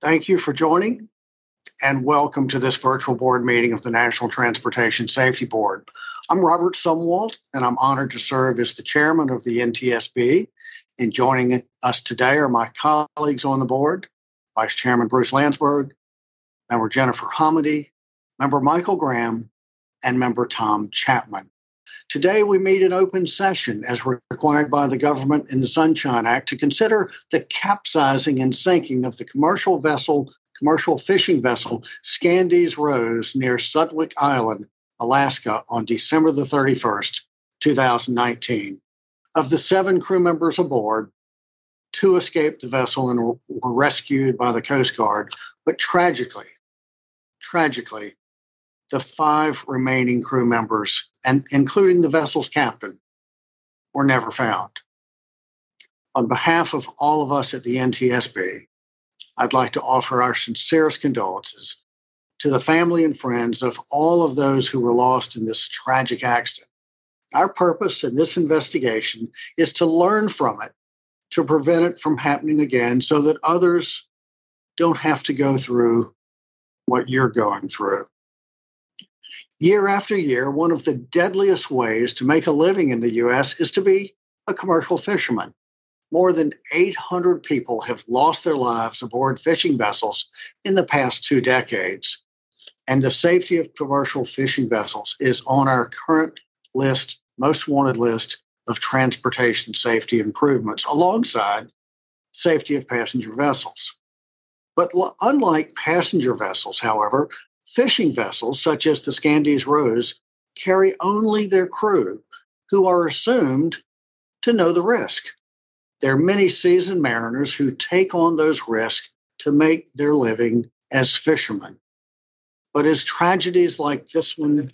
Thank you for joining and welcome to this virtual board meeting of the National Transportation Safety Board. I'm Robert Sumwalt and I'm honored to serve as the chairman of the NTSB. And joining us today are my colleagues on the board, Vice Chairman Bruce Landsberg, Member Jennifer Homendy, Member Michael Graham, and Member Tom Chapman. Today, we meet in open session as required by the government in the Sunshine Act to consider the capsizing and sinking of the commercial vessel, commercial fishing vessel Scandies Rose near Sutwik Island, Alaska on December the 31st, 2019. Of the seven crew members aboard, two escaped the vessel and were rescued by the Coast Guard, but tragically, tragically, the five remaining crew members, and including the vessel's captain, were never found. On behalf of all of us at the NTSB, I'd like to offer our sincerest condolences to the family and friends of all of those who were lost in this tragic accident. Our purpose in this investigation is to learn from it, to prevent it from happening again, so that others don't have to go through what you're going through. Year after year, one of the deadliest ways to make a living in the U.S. is to be a commercial fisherman. More than 800 people have lost their lives aboard fishing vessels in the past two decades. And the safety of commercial fishing vessels is on our current list, most wanted list of transportation safety improvements, alongside safety of passenger vessels. But unlike passenger vessels, however, Fishing vessels, such as the Scandies Rose, carry only their crew, who are assumed to know the risk. There are many seasoned mariners who take on those risks to make their living as fishermen. But as tragedies like this one,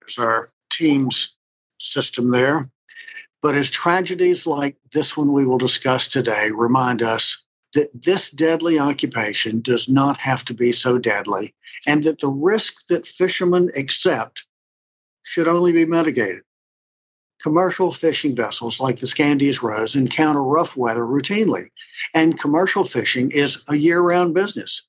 there's our team's system there. But as tragedies like this one we will discuss today remind us that this deadly occupation does not have to be so deadly, and that the risk that fishermen accept should only be mitigated. Commercial fishing vessels like the Scandies Rose encounter rough weather routinely, and commercial fishing is a year round business.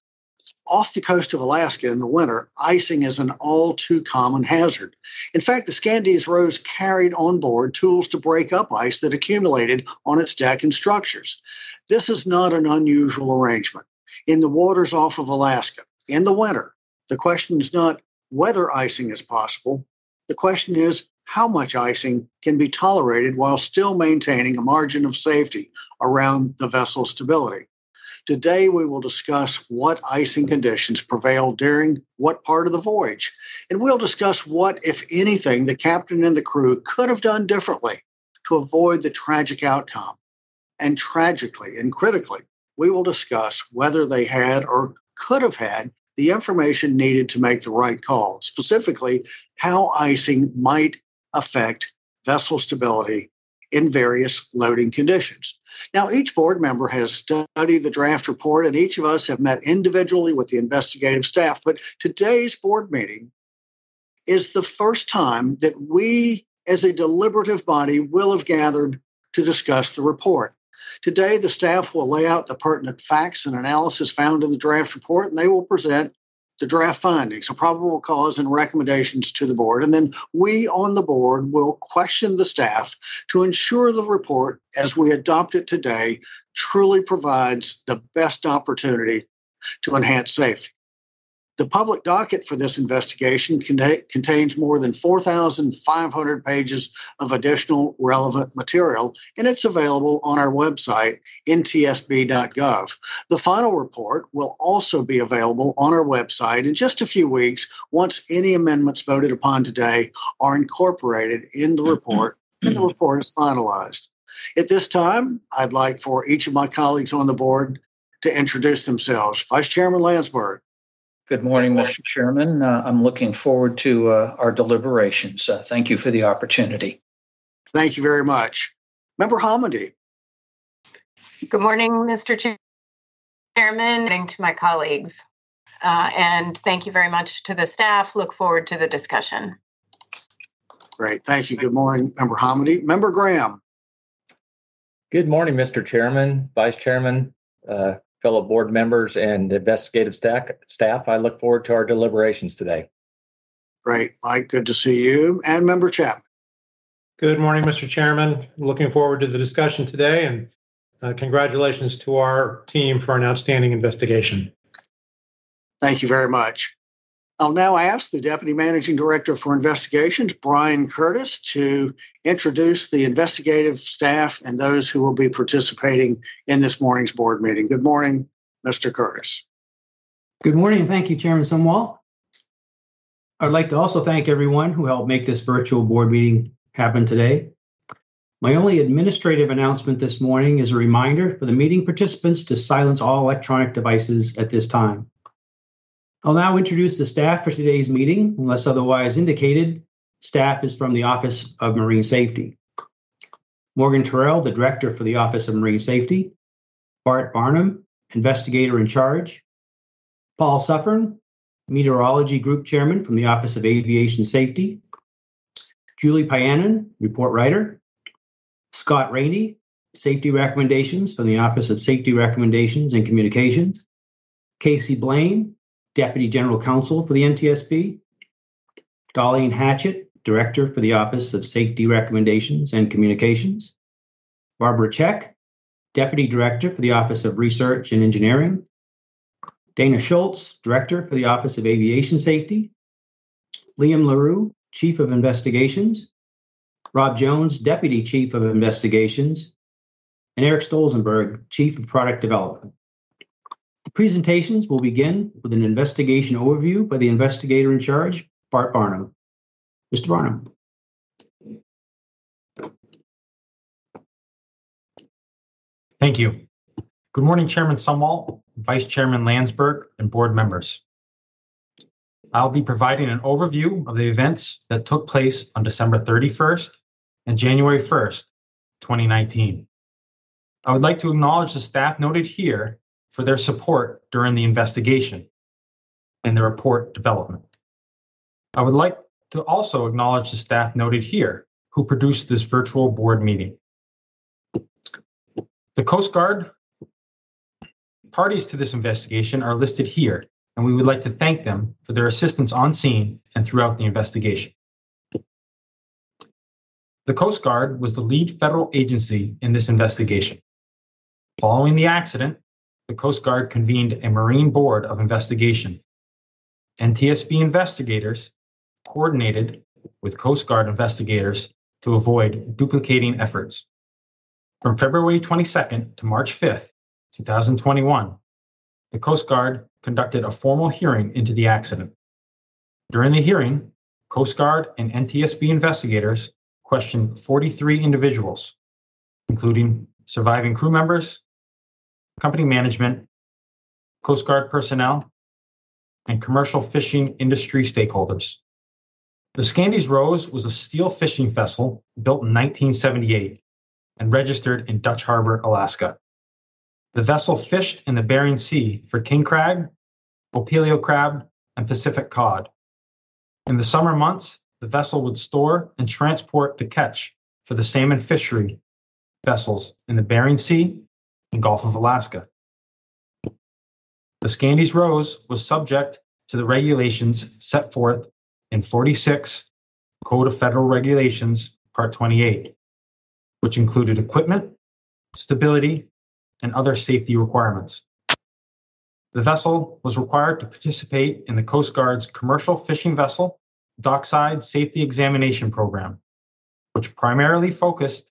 Off the coast of Alaska in the winter, icing is an all too common hazard. In fact, the Scandies Rose carried on board tools to break up ice that accumulated on its deck and structures. This is not an unusual arrangement. In the waters off of Alaska, in the winter, the question is not whether icing is possible. The question is how much icing can be tolerated while still maintaining a margin of safety around the vessel's stability. Today, we will discuss what icing conditions prevailed during what part of the voyage. And we'll discuss what, if anything, the captain and the crew could have done differently to avoid the tragic outcome. And tragically and critically, we will discuss whether they had or could have had the information needed to make the right call, specifically, how icing might affect vessel stability in various loading conditions. Now, each board member has studied the draft report, and each of us have met individually with the investigative staff. But today's board meeting is the first time that we, as a deliberative body, will have gathered to discuss the report. Today, the staff will lay out the pertinent facts and analysis found in the draft report, and they will present the draft findings, a probable cause, and recommendations to the board. And then we on the board will question the staff to ensure the report, as we adopt it today, truly provides the best opportunity to enhance safety. The public docket for this investigation contains more than 4,500 pages of additional relevant material, and it's available on our website, ntsb.gov. The final report will also be available on our website in just a few weeks once any amendments voted upon today are incorporated in the report and the report is finalized. At this time, I'd like for each of my colleagues on the board to introduce themselves. Vice Chairman Landsberg. Good morning, Mr. Chairman. Uh, I'm looking forward to uh, our deliberations. Uh, thank you for the opportunity. Thank you very much. Member Homendy. Good morning, Mr. Chairman, and to my colleagues. Uh, and thank you very much to the staff. Look forward to the discussion. Great. Thank you. Good morning, Member Homendy. Member Graham. Good morning, Mr. Chairman, Vice Chairman, uh, fellow board members and investigative staff, staff, I look forward to our deliberations today. Great, Mike. Good to see you. And Member Chapman. Good morning, Mr. Chairman. Looking forward to the discussion today and uh, congratulations to our team for an outstanding investigation. Thank you very much. I'll now ask the Deputy Managing Director for Investigations, Brian Curtis, to introduce the investigative staff and those who will be participating in this morning's board meeting. Good morning, Mr. Curtis. Good morning, thank you, Chairman Sumwalt. I'd like to also thank everyone who helped make this virtual board meeting happen today. My only administrative announcement this morning is a reminder for the meeting participants to silence all electronic devices at this time. I'll now introduce the staff for today's meeting. Unless otherwise indicated, staff is from the Office of Marine Safety. Morgan Turrell, the Director for the Office of Marine Safety. Bart Barnum, Investigator in Charge. Paul Suffern, Meteorology Group Chairman from the Office of Aviation Safety. Julie Pyanen, Report Writer. Scott Rainey, Safety Recommendations from the Office of Safety Recommendations and Communications. Casey Blaine, Deputy General Counsel for the NTSB. Darlene Hatchett, Director for the Office of Safety Recommendations and Communications. Barbara Check, Deputy Director for the Office of Research and Engineering. Dana Schulze, Director for the Office of Aviation Safety. Liam LaRue, Chief of Investigations. Rob Jones, Deputy Chief of Investigations. And Eric Stolzenberg, Chief of Product Development. The presentations will begin with an investigation overview by the investigator in charge, Bart Barnum. Mr. Barnum. Thank you. Good morning, Chairman Sumwalt, Vice Chairman Landsberg, and board members. I'll be providing an overview of the events that took place on December 31st and January 1st, 2019. I would like to acknowledge the staff noted here for their support during the investigation and the report development. I would like to also acknowledge the staff noted here who produced this virtual board meeting. The Coast Guard parties to this investigation are listed here, and we would like to thank them for their assistance on scene and throughout the investigation. The Coast Guard was the lead federal agency in this investigation. Following the accident, the Coast Guard convened a Marine Board of Investigation. NTSB investigators coordinated with Coast Guard investigators to avoid duplicating efforts. From February 22nd to March 5th, 2021, the Coast Guard conducted a formal hearing into the accident. During the hearing, Coast Guard and NTSB investigators questioned 43 individuals, including surviving crew members, company management, Coast Guard personnel, and commercial fishing industry stakeholders. The Scandies Rose was a steel fishing vessel built in 1978 and registered in Dutch Harbor, Alaska. The vessel fished in the Bering Sea for king crab, opilio crab, and Pacific cod. In the summer months, the vessel would store and transport the catch for the salmon fishery vessels in the Bering Sea and Gulf of Alaska. The Scandies Rose was subject to the regulations set forth in 46 Code of Federal Regulations, Part 28, which included equipment, stability, and other safety requirements. The vessel was required to participate in the Coast Guard's Commercial Fishing Vessel Dockside Safety Examination Program, which primarily focused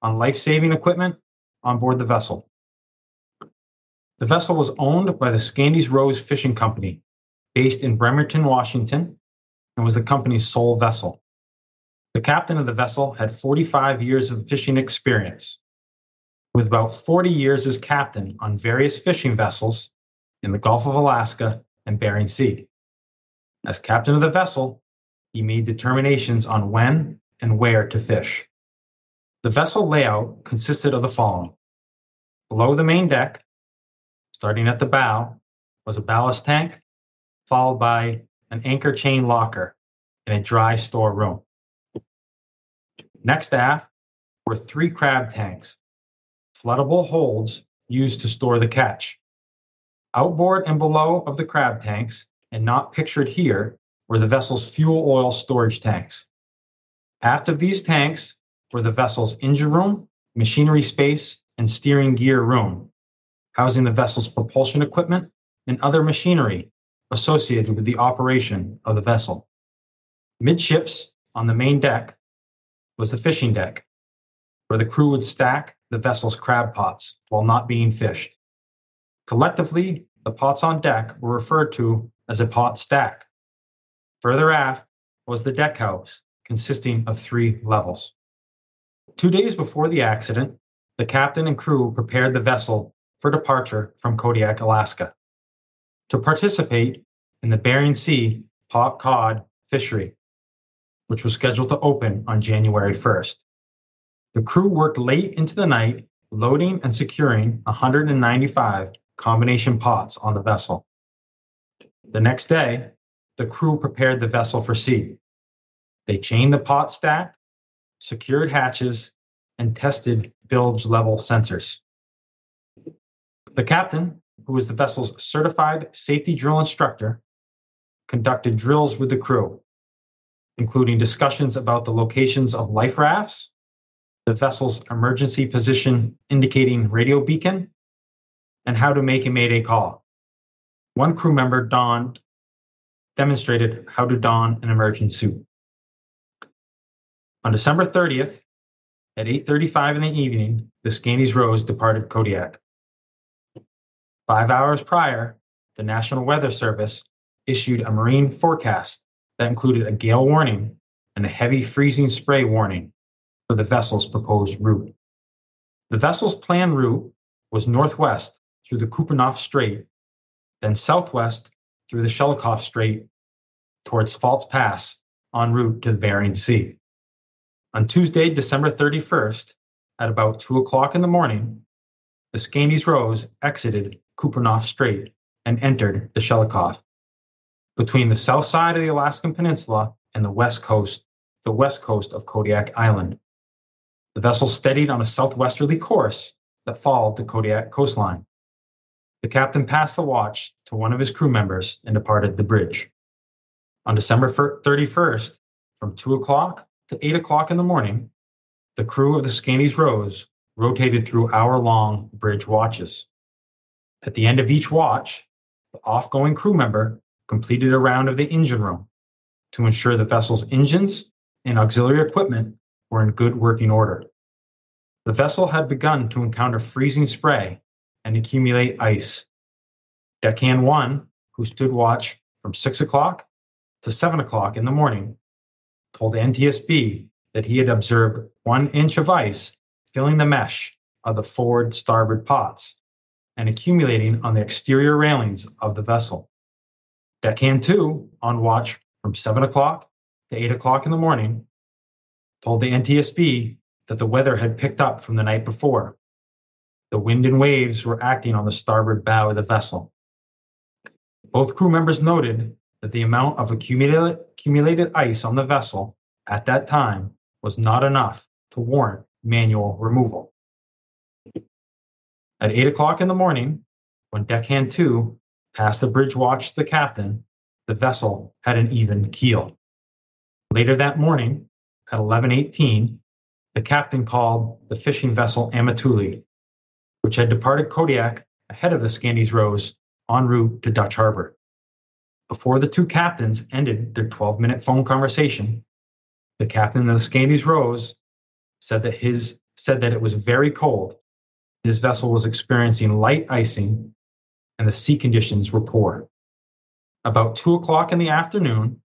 on life saving equipment on board the vessel. The vessel was owned by the Scandies Rose Fishing Company, based in Bremerton, Washington, and was the company's sole vessel. The captain of the vessel had 45 years of fishing experience, with about 40 years as captain on various fishing vessels in the Gulf of Alaska and Bering Sea. As captain of the vessel, he made determinations on when and where to fish. The vessel layout consisted of the following. Below the main deck, starting at the bow, was a ballast tank, followed by an anchor chain locker and a dry store room. Next aft were three crab tanks, floodable holds used to store the catch, Outboard and below of the crab tanks, and not pictured here, were the vessel's fuel oil storage tanks. Aft of these tanks were the vessel's engine room, machinery space, and steering gear room, housing the vessel's propulsion equipment and other machinery associated with the operation of the vessel. Midships on the main deck was the fishing deck, where the crew would stack the vessel's crab pots while not being fished. Collectively, the pots on deck were referred to as a pot stack. Further aft was the deck house, consisting of three levels. Two days before the accident, the captain and crew prepared the vessel for departure from Kodiak, Alaska, to participate in the Bering Sea pot cod fishery, which was scheduled to open on January 1st. The crew worked late into the night, loading and securing 195 combination pots on the vessel. The next day, the crew prepared the vessel for sea. They chained the pot stack, secured hatches, and tested bilge level sensors. The captain, who was the vessel's certified safety drill instructor, conducted drills with the crew, including discussions about the locations of life rafts, the vessel's emergency position indicating radio beacon, and how to make a mayday call. One crew member donned demonstrated how to don an emergency suit. On December 30th, at 8:35 in the evening, the Scandies Rose departed Kodiak. Five hours prior, the National Weather Service issued a marine forecast that included a gale warning and a heavy freezing spray warning for the vessel's proposed route. The vessel's planned route was northwest through the Kupreanof Strait, then southwest through the Shelikof Strait towards False Pass en route to the Bering Sea. On Tuesday, December 31st, at about 2 o'clock in the morning, the Scandies Rose exited Kupreanof Strait and entered the Shelikof. Between the south side of the Alaskan Peninsula and the west coast, the west coast of Kodiak Island. The vessel steadied on a southwesterly course that followed the Kodiak coastline. The captain passed the watch to one of his crew members and departed the bridge. On December 31st, from 2 o'clock to 8 o'clock in the morning, the crew of the Scandies Rose rotated through hour long bridge watches. At the end of each watch, the off going crew member completed a round of the engine room to ensure the vessel's engines and auxiliary equipment were in good working order. The vessel had begun to encounter freezing spray and accumulate ice. Deckhand 1, who stood watch from 6 o'clock to 7 o'clock in the morning, told NTSB that he had observed one inch of ice filling the mesh of the forward starboard pots and accumulating on the exterior railings of the vessel. Deckhand 2, on watch from 7 o'clock to 8 o'clock in the morning, told the NTSB that the weather had picked up from the night before. The wind and waves were acting on the starboard bow of the vessel. Both crew members noted that the amount of accumulated, accumulated ice on the vessel at that time was not enough to warrant manual removal. At 8 o'clock in the morning, when Deckhand 2 passed the bridge watch to the captain, the vessel had an even keel. Later that morning, at 11:18, the captain called the fishing vessel Amatuli, which had departed Kodiak ahead of the Scandies Rose en route to Dutch Harbor. Before the two captains ended their 12 minute phone conversation, the captain of the Scandies Rose said that his said that it was very cold. His vessel was experiencing light icing and the sea conditions were poor. About two o'clock in the afternoon,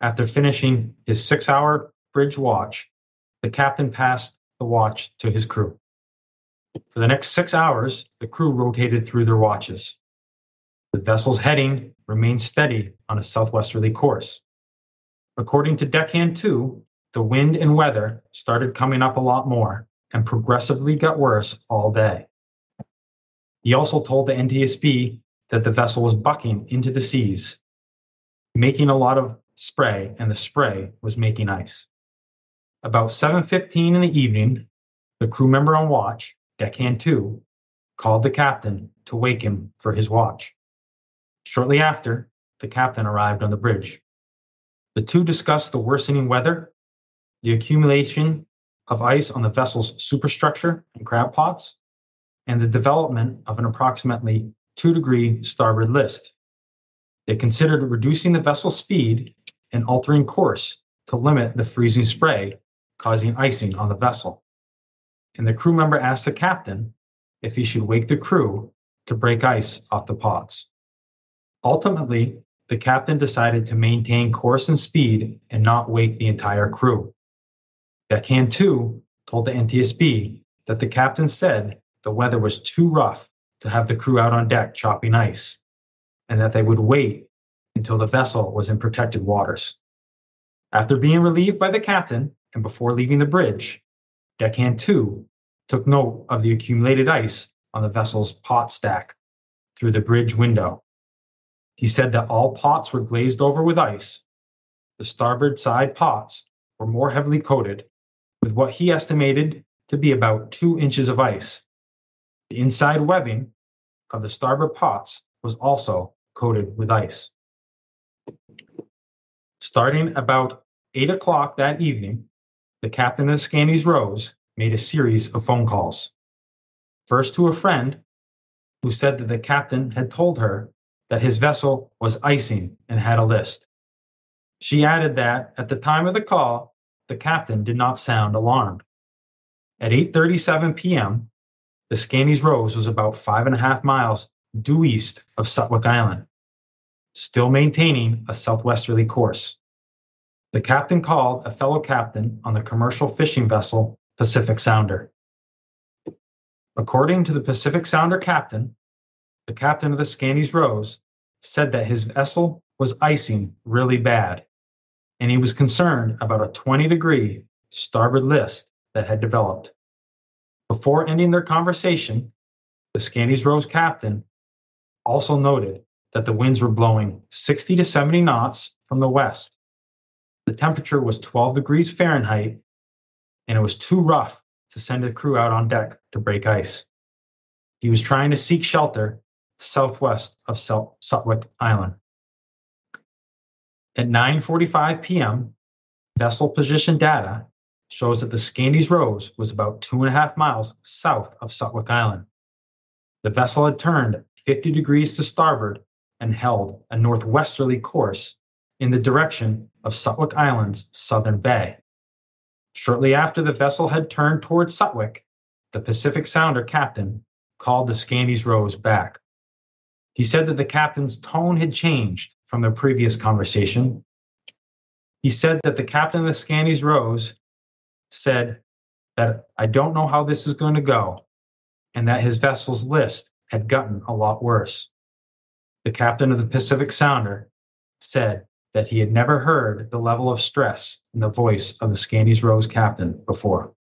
after finishing his six hour bridge watch, the captain passed the watch to his crew. For the next six hours, the crew rotated through their watches. The vessel's heading remained steady on a southwesterly course. According to Deckhand 2, the wind and weather started coming up a lot more and progressively got worse all day. He also told the NTSB that the vessel was bucking into the seas, making a lot of spray, and the spray was making ice. About 7:15 in the evening, the crew member on watch, Deckhand 2, called the captain to wake him for his watch. Shortly after, the captain arrived on the bridge. The two discussed the worsening weather, the accumulation of ice on the vessel's superstructure and crab pots, and the development of an approximately 2 degree starboard list. They considered reducing the vessel's speed and altering course to limit the freezing spray causing icing on the vessel. And the crew member asked the captain if he should wake the crew to break ice off the pots. Ultimately, the captain decided to maintain course and speed and not wake the entire crew. Deckhand 2 told the NTSB that the captain said the weather was too rough to have the crew out on deck chopping ice, and that they would wait until the vessel was in protected waters. After being relieved by the captain and before leaving the bridge, Deckhand 2 took note of the accumulated ice on the vessel's pot stack through the bridge window. He said that all pots were glazed over with ice. The starboard side pots were more heavily coated with what he estimated to be about two inches of ice. The inside webbing of the starboard pots was also coated with ice. Starting about 8 o'clock that evening, the captain of the Scandies Rose made a series of phone calls. First to a friend who said that the captain had told her that his vessel was icing and had a list. She added that at the time of the call, the captain did not sound alarmed. At 8:37 p.m., the Scandies Rose was about five and a half miles due east of Sutwik Island, still maintaining a southwesterly course. The captain called a fellow captain on the commercial fishing vessel Pacific Sounder. According to the Pacific Sounder captain, the captain of the Scandies Rose said that his vessel was icing really bad, and he was concerned about a 20 degree starboard list that had developed. Before ending their conversation, the Scandies Rose captain also noted that the winds were blowing 60 to 70 knots from the west. The temperature was 12 degrees Fahrenheit, and it was too rough to send a crew out on deck to break ice. He was trying to seek shelter southwest of Sutwik Island. At 9:45 p.m., vessel position data shows that the Scandies Rose was about two and a half miles south of Sutwik Island. The vessel had turned 50 degrees to starboard and held a northwesterly course in the direction of Sutwik Island's southern bay. Shortly after the vessel had turned toward Sutwik, the Pacific Sounder captain called the Scandies Rose back. He said that the captain's tone had changed from their previous conversation. He said that the captain of the Scandies Rose said that I don't know how this is going to go, and that his vessel's list had gotten a lot worse. The captain of the Pacific Sounder said that he had never heard the level of stress in the voice of the Scandies Rose captain before.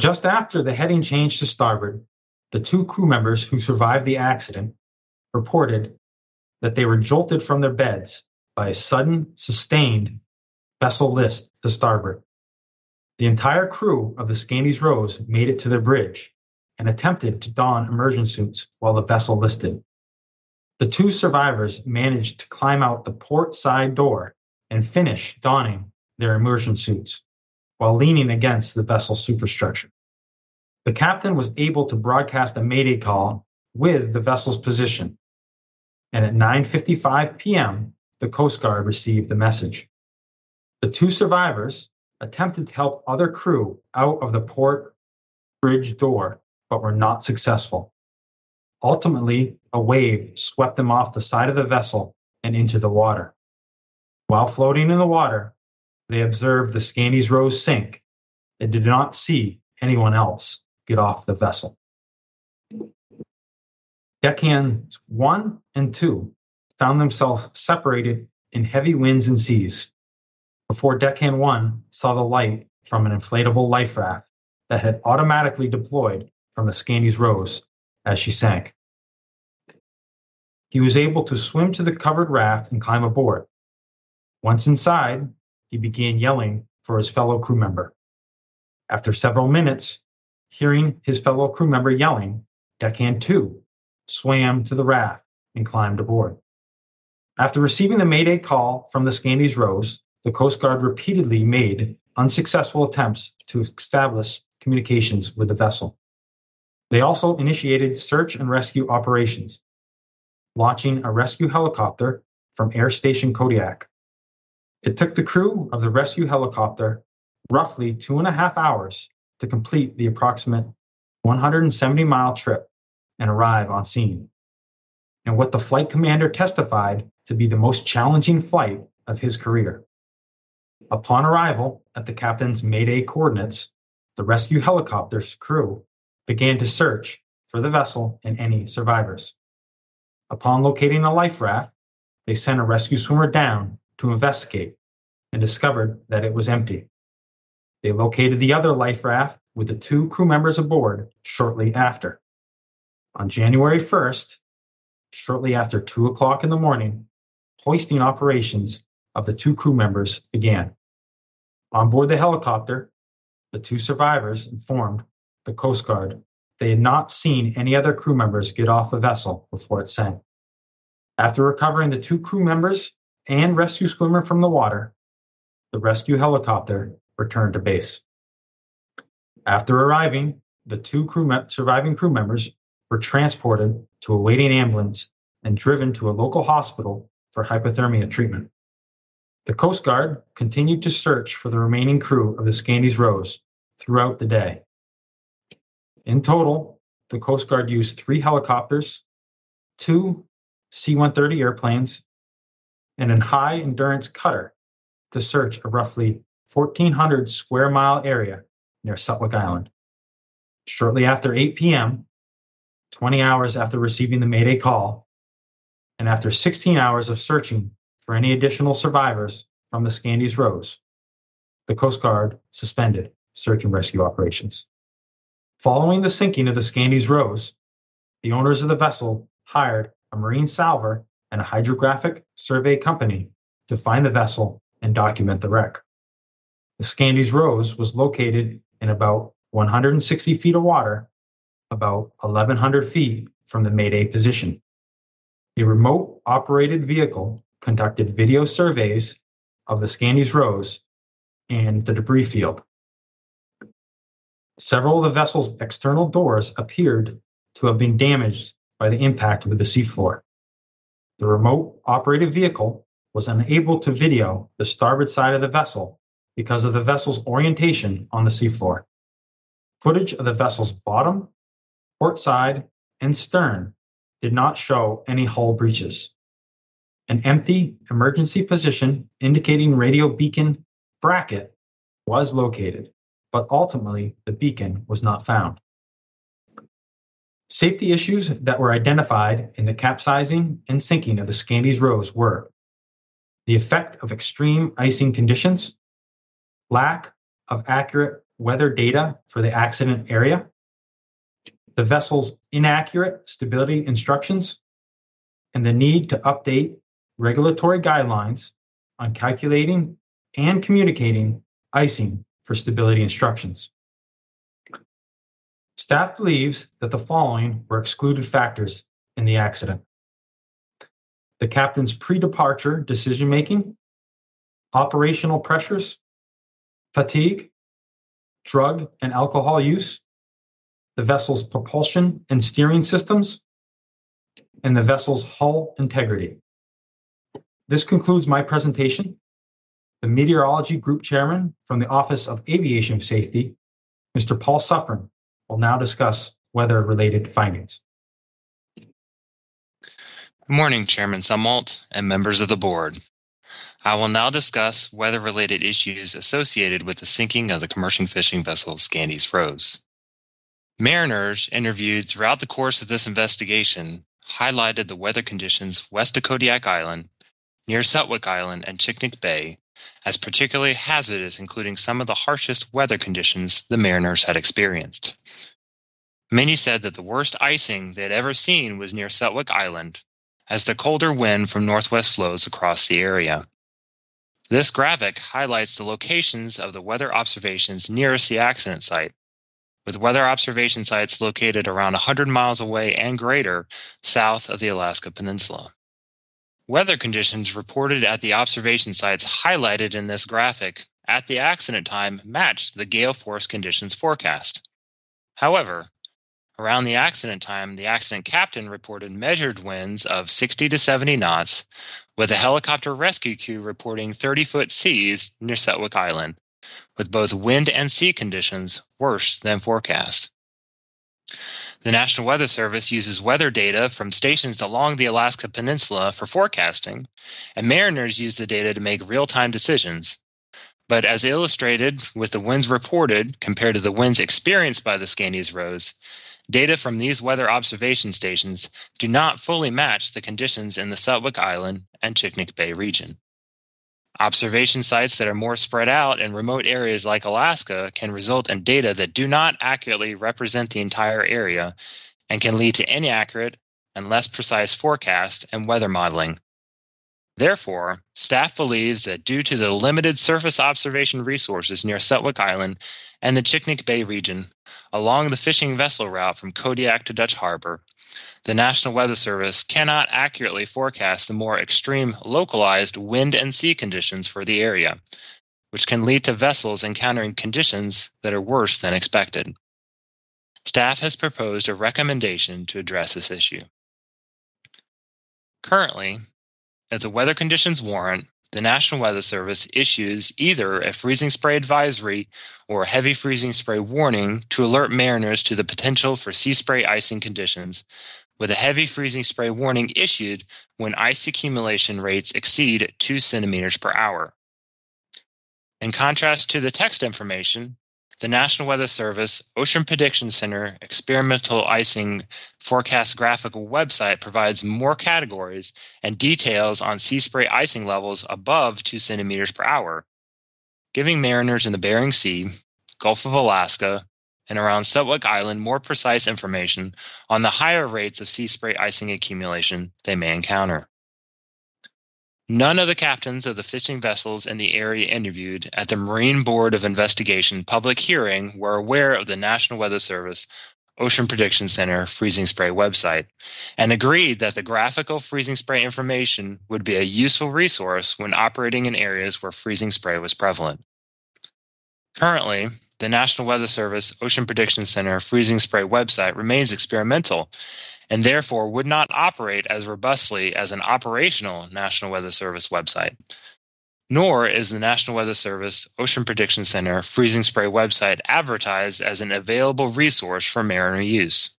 Just after the heading changed to starboard, the two crew members who survived the accident reported that they were jolted from their beds by a sudden, sustained vessel list to starboard. The entire crew of the Scandies Rose made it to the bridge and attempted to don immersion suits while the vessel listed. The two survivors managed to climb out the port side door and finish donning their immersion suits while leaning against the vessel's superstructure. The captain was able to broadcast a mayday call with the vessel's position, and at 9:55 p.m., the Coast Guard received the message. The two survivors attempted to help other crew out of the port bridge door, but were not successful. Ultimately, a wave swept them off the side of the vessel and into the water. While floating in the water, they observed the Scandies Rose sink and did not see anyone else get off the vessel. Deckhands 1 and 2 found themselves separated in heavy winds and seas before Deckhand 1 saw the light from an inflatable life raft that had automatically deployed from the Scandies Rose as she sank. He was able to swim to the covered raft and climb aboard. Once inside, he began yelling for his fellow crew member. After several minutes, Hearing his fellow crew member yelling, Deckhand 2 swam to the raft and climbed aboard. After receiving the Mayday call from the Scandies Rose, the Coast Guard repeatedly made unsuccessful attempts to establish communications with the vessel. They also initiated search and rescue operations, launching a rescue helicopter from Air Station Kodiak. It took the crew of the rescue helicopter roughly two and a half hours to complete the approximate 170 mile trip and arrive on scene. And what the flight commander testified to be the most challenging flight of his career. Upon arrival at the captain's Mayday coordinates, the rescue helicopter's crew began to search for the vessel and any survivors. Upon locating a life raft, they sent a rescue swimmer down to investigate and discovered that it was empty. They located the other life raft with the two crew members aboard shortly after. On January 1st, shortly after 2 o'clock in the morning, hoisting operations of the two crew members began. On board the helicopter, the two survivors informed the Coast Guard they had not seen any other crew members get off the vessel before it sank. After recovering the two crew members and rescue swimmer from the water, the rescue helicopter returned to base. After arriving, the two crew me- surviving crew members were transported to a waiting ambulance and driven to a local hospital for hypothermia treatment. The Coast Guard continued to search for the remaining crew of the Scandies Rose throughout the day. In total, the Coast Guard used three helicopters, two C 130 airplanes, and a high endurance cutter to search a roughly 1,400 square mile area near Sutwik Island. Shortly after 8 p.m., 20 hours after receiving the Mayday call, and after 16 hours of searching for any additional survivors from the Scandies Rose, the Coast Guard suspended search and rescue operations. Following the sinking of the Scandies Rose, the owners of the vessel hired a marine salver and a hydrographic survey company to find the vessel and document the wreck. The Scandies Rose was located in about 160 feet of water, about 1,100 feet from the Mayday position. A remote operated vehicle conducted video surveys of the Scandies Rose and the debris field. Several of the vessel's external doors appeared to have been damaged by the impact with the seafloor. The remote operated vehicle was unable to video the starboard side of the vessel because of the vessel's orientation on the seafloor. Footage of the vessel's bottom, port side, and stern did not show any hull breaches. An empty emergency position indicating radio beacon bracket was located, but ultimately the beacon was not found. Safety issues that were identified in the capsizing and sinking of the Scandies Rose were the effect of extreme icing conditions, lack of accurate weather data for the accident area, the vessel's inaccurate stability instructions, and the need to update regulatory guidelines on calculating and communicating icing for stability instructions. Staff believes that the following were excluded factors in the accident the captain's pre departure decision making, operational pressures, fatigue, drug and alcohol use, the vessel's propulsion and steering systems, and the vessel's hull integrity. This concludes my presentation. The Meteorology Group Chairman from the Office of Aviation Safety, Mr. Paul Suffern, will now discuss weather-related findings. Good morning, Chairman Sumwalt and members of the board. I will now discuss weather-related issues associated with the sinking of the commercial fishing vessel Scandies Rose. Mariners interviewed throughout the course of this investigation highlighted the weather conditions west of Kodiak Island, near Sutwik Island and Chignik Bay as particularly hazardous, including some of the harshest weather conditions the mariners had experienced. Many said that the worst icing they had ever seen was near Sutwik Island, as the colder wind from northwest flows across the area. This graphic highlights the locations of the weather observations nearest the accident site, with weather observation sites located around 100 miles away and greater south of the Alaska Peninsula. Weather conditions reported at the observation sites highlighted in this graphic at the accident time matched the gale force conditions forecast. However, around the accident time, the accident captain reported measured winds of 60 to 70 knots, with a helicopter rescue crew reporting 30 foot seas near Sutwik Island, with both wind and sea conditions worse than forecast. The National Weather Service uses weather data from stations along the Alaska Peninsula for forecasting, and mariners use the data to make real time decisions. But as illustrated with the winds reported compared to the winds experienced by the Scandies Rose, data from these weather observation stations do not fully match the conditions in the Sutwik Island and Chignik Bay region. Observation sites that are more spread out in remote areas like Alaska can result in data that do not accurately represent the entire area and can lead to inaccurate and less precise forecast and weather modeling. Therefore, staff believes that due to the limited surface observation resources near Sutwik Island and the Chignik Bay region, along the fishing vessel route from Kodiak to Dutch Harbor, the National Weather Service cannot accurately forecast the more extreme localized wind and sea conditions for the area, which can lead to vessels encountering conditions that are worse than expected. Staff has proposed a recommendation to address this issue. Currently, if the weather conditions warrant, the National Weather Service issues either a freezing spray advisory or a heavy freezing spray warning to alert mariners to the potential for sea spray icing conditions, with a heavy freezing spray warning issued when ice accumulation rates exceed 2 centimeters per hour. In contrast to the text information, the National Weather Service Ocean Prediction Center experimental icing forecast graphical website provides more categories and details on sea spray icing levels above 2 centimeters per hour, giving mariners in the Bering Sea, Gulf of Alaska, and around Sutwik Island more precise information on the higher rates of sea spray icing accumulation they may encounter. None of the captains of the fishing vessels in the area interviewed at the Marine Board of Investigation public hearing were aware of the National Weather Service Ocean Prediction Center freezing spray website and agreed that the graphical freezing spray information would be a useful resource when operating in areas where freezing spray was prevalent. Currently, the National Weather Service Ocean Prediction Center freezing spray website remains experimental and therefore would not operate as robustly as an operational National Weather Service website. Nor is the National Weather Service Ocean Prediction Center freezing spray website advertised as an available resource for mariner use.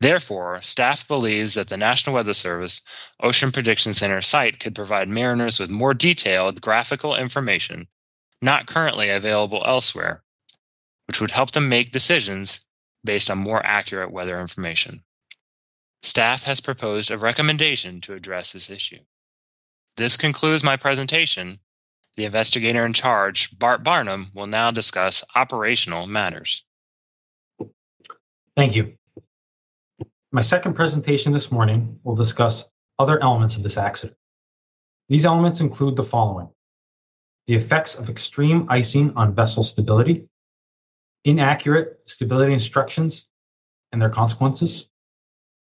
Therefore, staff believes that the National Weather Service Ocean Prediction Center site could provide mariners with more detailed graphical information not currently available elsewhere, which would help them make decisions based on more accurate weather information. Staff has proposed a recommendation to address this issue. This concludes my presentation. The investigator in charge, Bart Barnum, will now discuss operational matters. Thank you. My second presentation this morning will discuss other elements of this accident. These elements include the following the effects of extreme icing on vessel stability, inaccurate stability instructions and their consequences,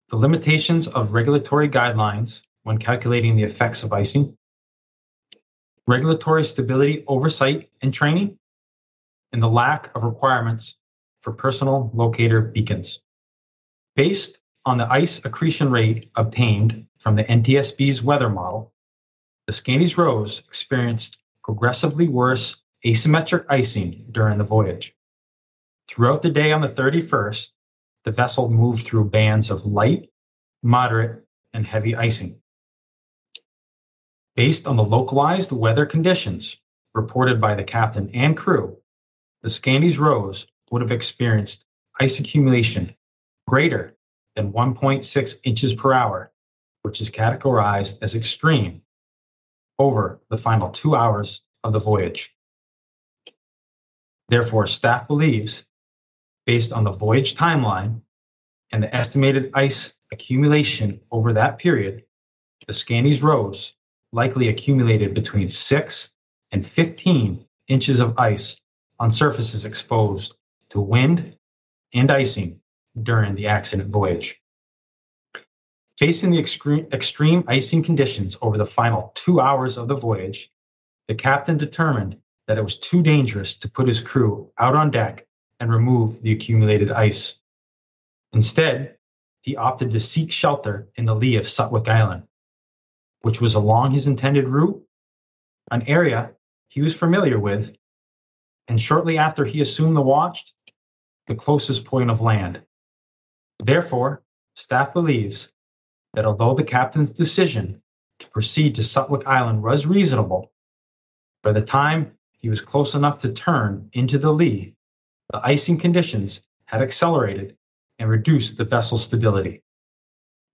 the limitations of regulatory guidelines when calculating the effects of icing, regulatory stability oversight and training, and the lack of requirements for personal locator beacons. Based on the ice accretion rate obtained from the NTSB's weather model, the Scandies Rose experienced progressively worse asymmetric icing during the voyage. Throughout the day on the 31st, the vessel moved through bands of light, moderate, and heavy icing. Based on the localized weather conditions reported by the captain and crew, the Scandies Rose would have experienced ice accumulation greater than 1.6 inches per hour, which is categorized as extreme over the final two hours of the voyage. Therefore, staff believes, based on the voyage timeline and the estimated ice accumulation over that period, the Scandies Rose likely accumulated between 6 and 15 inches of ice on surfaces exposed to wind and icing during the accident voyage. Facing the extreme, extreme icing conditions over the final two hours of the voyage, the captain determined that it was too dangerous to put his crew out on deck and remove the accumulated ice. Instead, he opted to seek shelter in the lee of Sutwik Island, which was along his intended route, an area he was familiar with, and shortly after he assumed the watch, the closest point of land. Therefore, staff believes that although the captain's decision to proceed to Sutwik Island was reasonable, by the time he was close enough to turn into the lee, the icing conditions had accelerated and reduced the vessel's stability.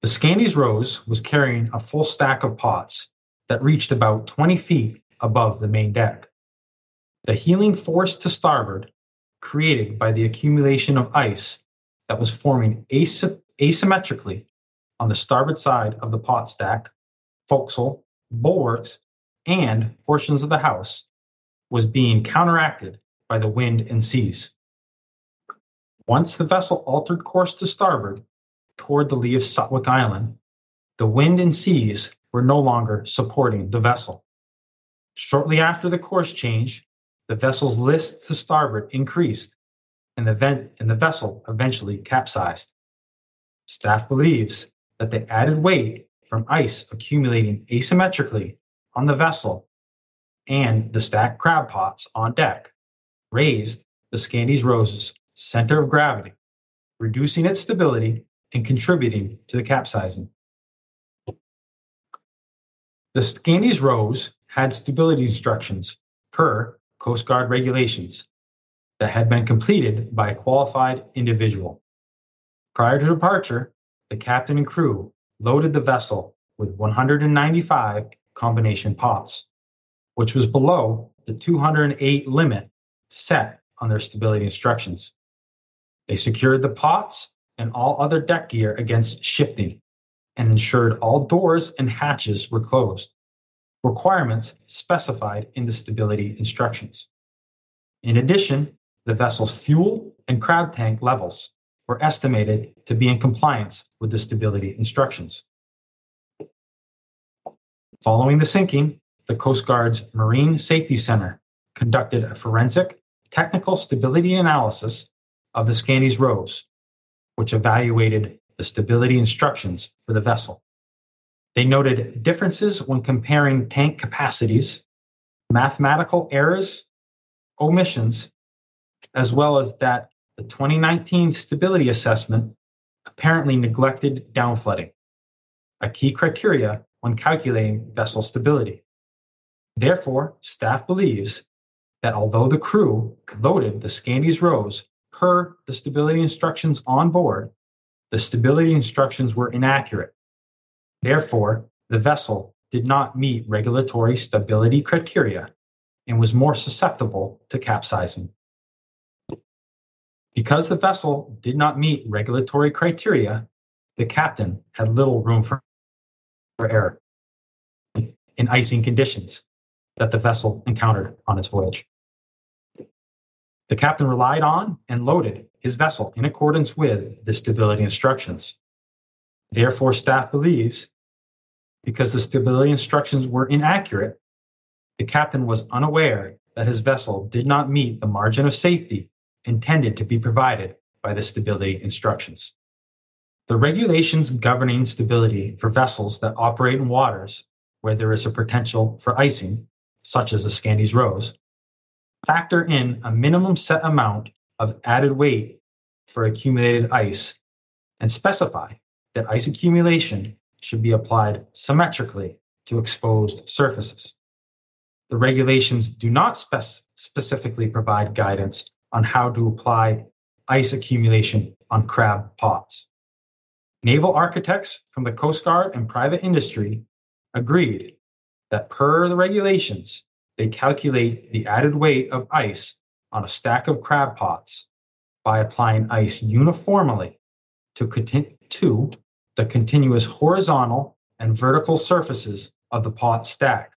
The Scandies Rose was carrying a full stack of pots that reached about 20 feet above the main deck. The heeling force to starboard, created by the accumulation of ice that was forming asy- asymmetrically on the starboard side of the pot stack, forecastle, bulwarks, and portions of the house, was being counteracted by the wind and seas. Once the vessel altered course to starboard toward the lee of Sutwik Island, the wind and seas were no longer supporting the vessel. Shortly after the course change, the vessel's list to starboard increased, and the, and the vessel eventually capsized. Staff believes that the added weight from ice accumulating asymmetrically on the vessel and the stacked crab pots on deck raised the Scandies Rose's center of gravity, reducing its stability and contributing to the capsizing. The Scandies Rose had stability instructions per Coast Guard regulations that had been completed by a qualified individual. Prior to departure, the captain and crew loaded the vessel with 195 combination pots, which was below the 208 limit set on their stability instructions. They secured the pots and all other deck gear against shifting and ensured all doors and hatches were closed requirements specified in the stability instructions. In addition, the vessel's fuel and crab tank levels were estimated to be in compliance with the stability instructions. Following the sinking, the Coast Guard's Marine Safety Center conducted a forensic technical stability analysis of the Scandies Rose, which evaluated the stability instructions for the vessel. They noted differences when comparing tank capacities, mathematical errors, omissions, as well as that the 2019 stability assessment apparently neglected downflooding, a key criteria when calculating vessel stability. Therefore, staff believes that although the crew loaded the Scandies Rose per the stability instructions on board, the stability instructions were inaccurate Therefore, the vessel did not meet regulatory stability criteria and was more susceptible to capsizing. Because the vessel did not meet regulatory criteria, the captain had little room for, for error in icing conditions that the vessel encountered on its voyage. The captain relied on and loaded his vessel in accordance with the stability instructions. Therefore, staff believes because the stability instructions were inaccurate, the captain was unaware that his vessel did not meet the margin of safety intended to be provided by the stability instructions. The regulations governing stability for vessels that operate in waters where there is a potential for icing, such as the Scandies Rose, factor in a minimum set amount of added weight for accumulated ice and specify that ice accumulation should be applied symmetrically to exposed surfaces. The regulations do not spec- specifically provide guidance on how to apply ice accumulation on crab pots. Naval architects from the Coast Guard and private industry agreed that per the regulations, they calculate the added weight of ice on a stack of crab pots by applying ice uniformly to, to the continuous horizontal and vertical surfaces of the pot stack,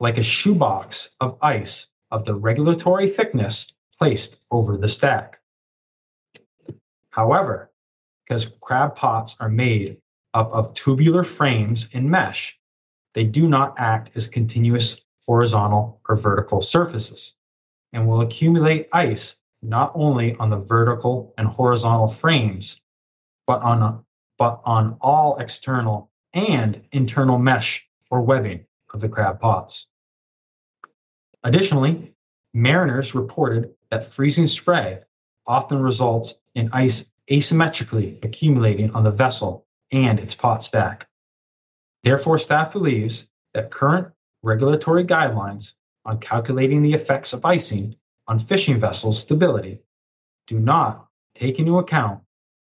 like a shoebox of ice of the regulatory thickness placed over the stack. However, because crab pots are made up of tubular frames and mesh, they do not act as continuous horizontal or vertical surfaces and will accumulate ice not only on the vertical and horizontal frames, but on, but on all external and internal mesh or webbing of the crab pots. Additionally, mariners reported that freezing spray often results in ice asymmetrically accumulating on the vessel and its pot stack. Therefore, staff believes that current regulatory guidelines on calculating the effects of icing on fishing vessels' stability do not take into account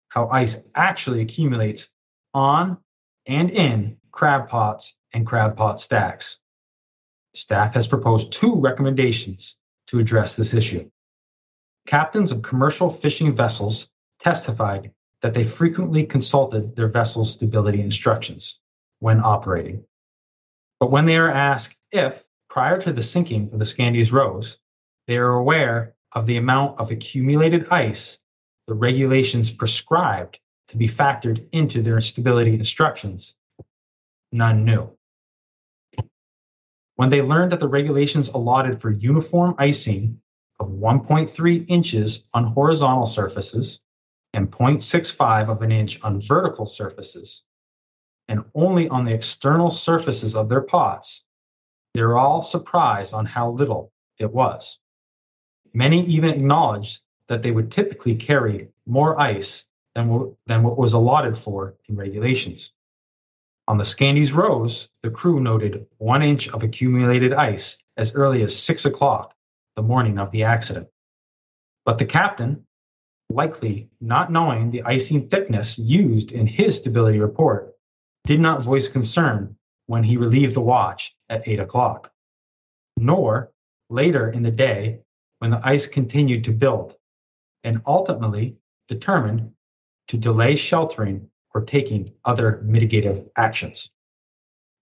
how ice actually accumulates on and in crab pots and crab pot stacks. Staff has proposed two recommendations to address this issue. Captains of commercial fishing vessels testified that they frequently consulted their vessel's stability instructions when operating. But when they are asked if, prior to the sinking of the Scandies Rose, they are aware of the amount of accumulated ice the regulations prescribed to be factored into their stability instructions, none knew. When they learned that the regulations allotted for uniform icing of 1.3 inches on horizontal surfaces and 0.65 of an inch on vertical surfaces, and only on the external surfaces of their pots, they were all surprised on how little it was. Many even acknowledged that they would typically carry more ice than, than what was allotted for in regulations. On the Scandies Rose, the crew noted one inch of accumulated ice as early as six o'clock the morning of the accident. But the captain, likely not knowing the icing thickness used in his stability report, did not voice concern when he relieved the watch at eight o'clock, nor later in the day when the ice continued to build, and ultimately determined to delay sheltering or taking other mitigative actions.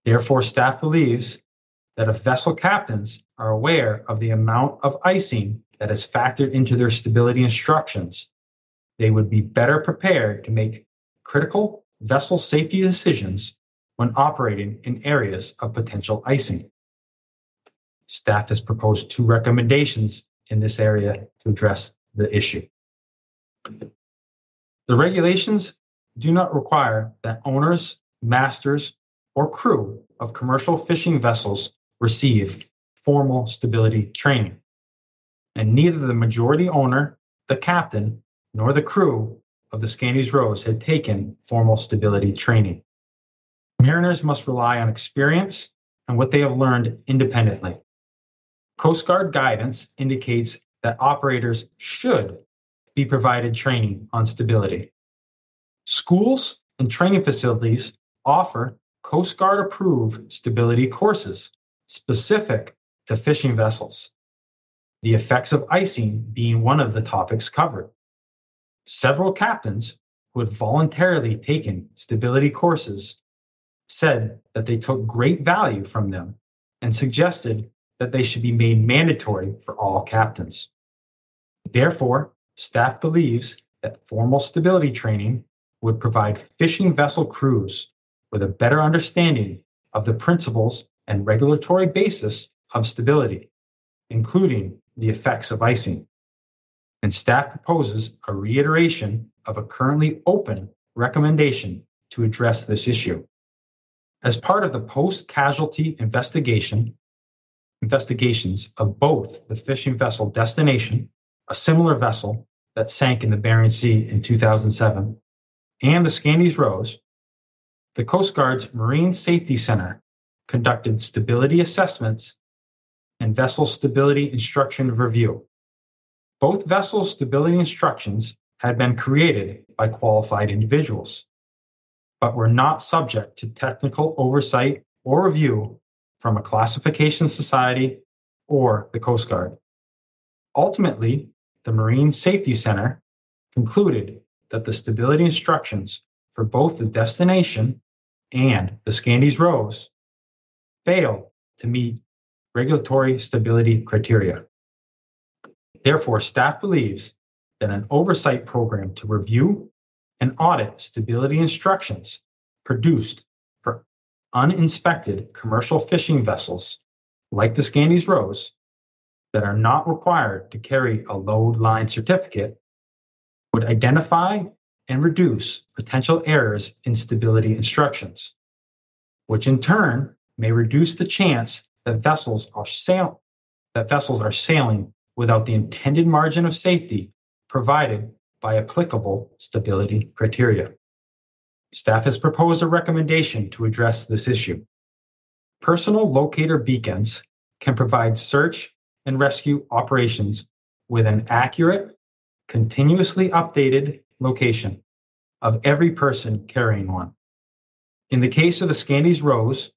Therefore, staff believes that if vessel captains are aware of the amount of icing that is factored into their stability instructions, they would be better prepared to make critical vessel safety decisions when operating in areas of potential icing. Staff has proposed two recommendations in this area to address the issue. The regulations do not require that owners, masters, or crew of commercial fishing vessels receive formal stability training. And neither the majority owner, the captain, nor the crew of the Scandies Rose had taken formal stability training. Mariners must rely on experience and what they have learned independently. Coast Guard guidance indicates that operators should be provided training on stability. Schools and training facilities offer Coast Guard approved stability courses specific to fishing vessels, the effects of icing being one of the topics covered. Several captains who had voluntarily taken stability courses said that they took great value from them and suggested that they should be made mandatory for all captains. Therefore, staff believes that formal stability training would provide fishing vessel crews with a better understanding of the principles and regulatory basis of stability, including the effects of icing. And staff proposes a reiteration of a currently open recommendation to address this issue. As part of the post-casualty investigation, investigations of both the fishing vessel Destination, a similar vessel that sank in the Bering Sea in 2007, and the Scandies Rose, the Coast Guard's Marine Safety Center conducted stability assessments and vessel stability instruction review. Both vessel stability instructions had been created by qualified individuals, but were not subject to technical oversight or review from a classification society or the Coast Guard. Ultimately, the Marine Safety Center concluded that the stability instructions for both the destination and the Scandies Rose fail to meet regulatory stability criteria. Therefore, staff believes that an oversight program to review and audit stability instructions produced for uninspected commercial fishing vessels like the Scandies Rose that are not required to carry a load line certificate would identify and reduce potential errors in stability instructions, which in turn may reduce the chance that vessels are that vessels are sailing without the intended margin of safety provided by applicable stability criteria. Staff has proposed a recommendation to address this issue. Personal locator beacons can provide search and rescue operations with an accurate, continuously updated location of every person carrying one. In the case of the Scandies Rose,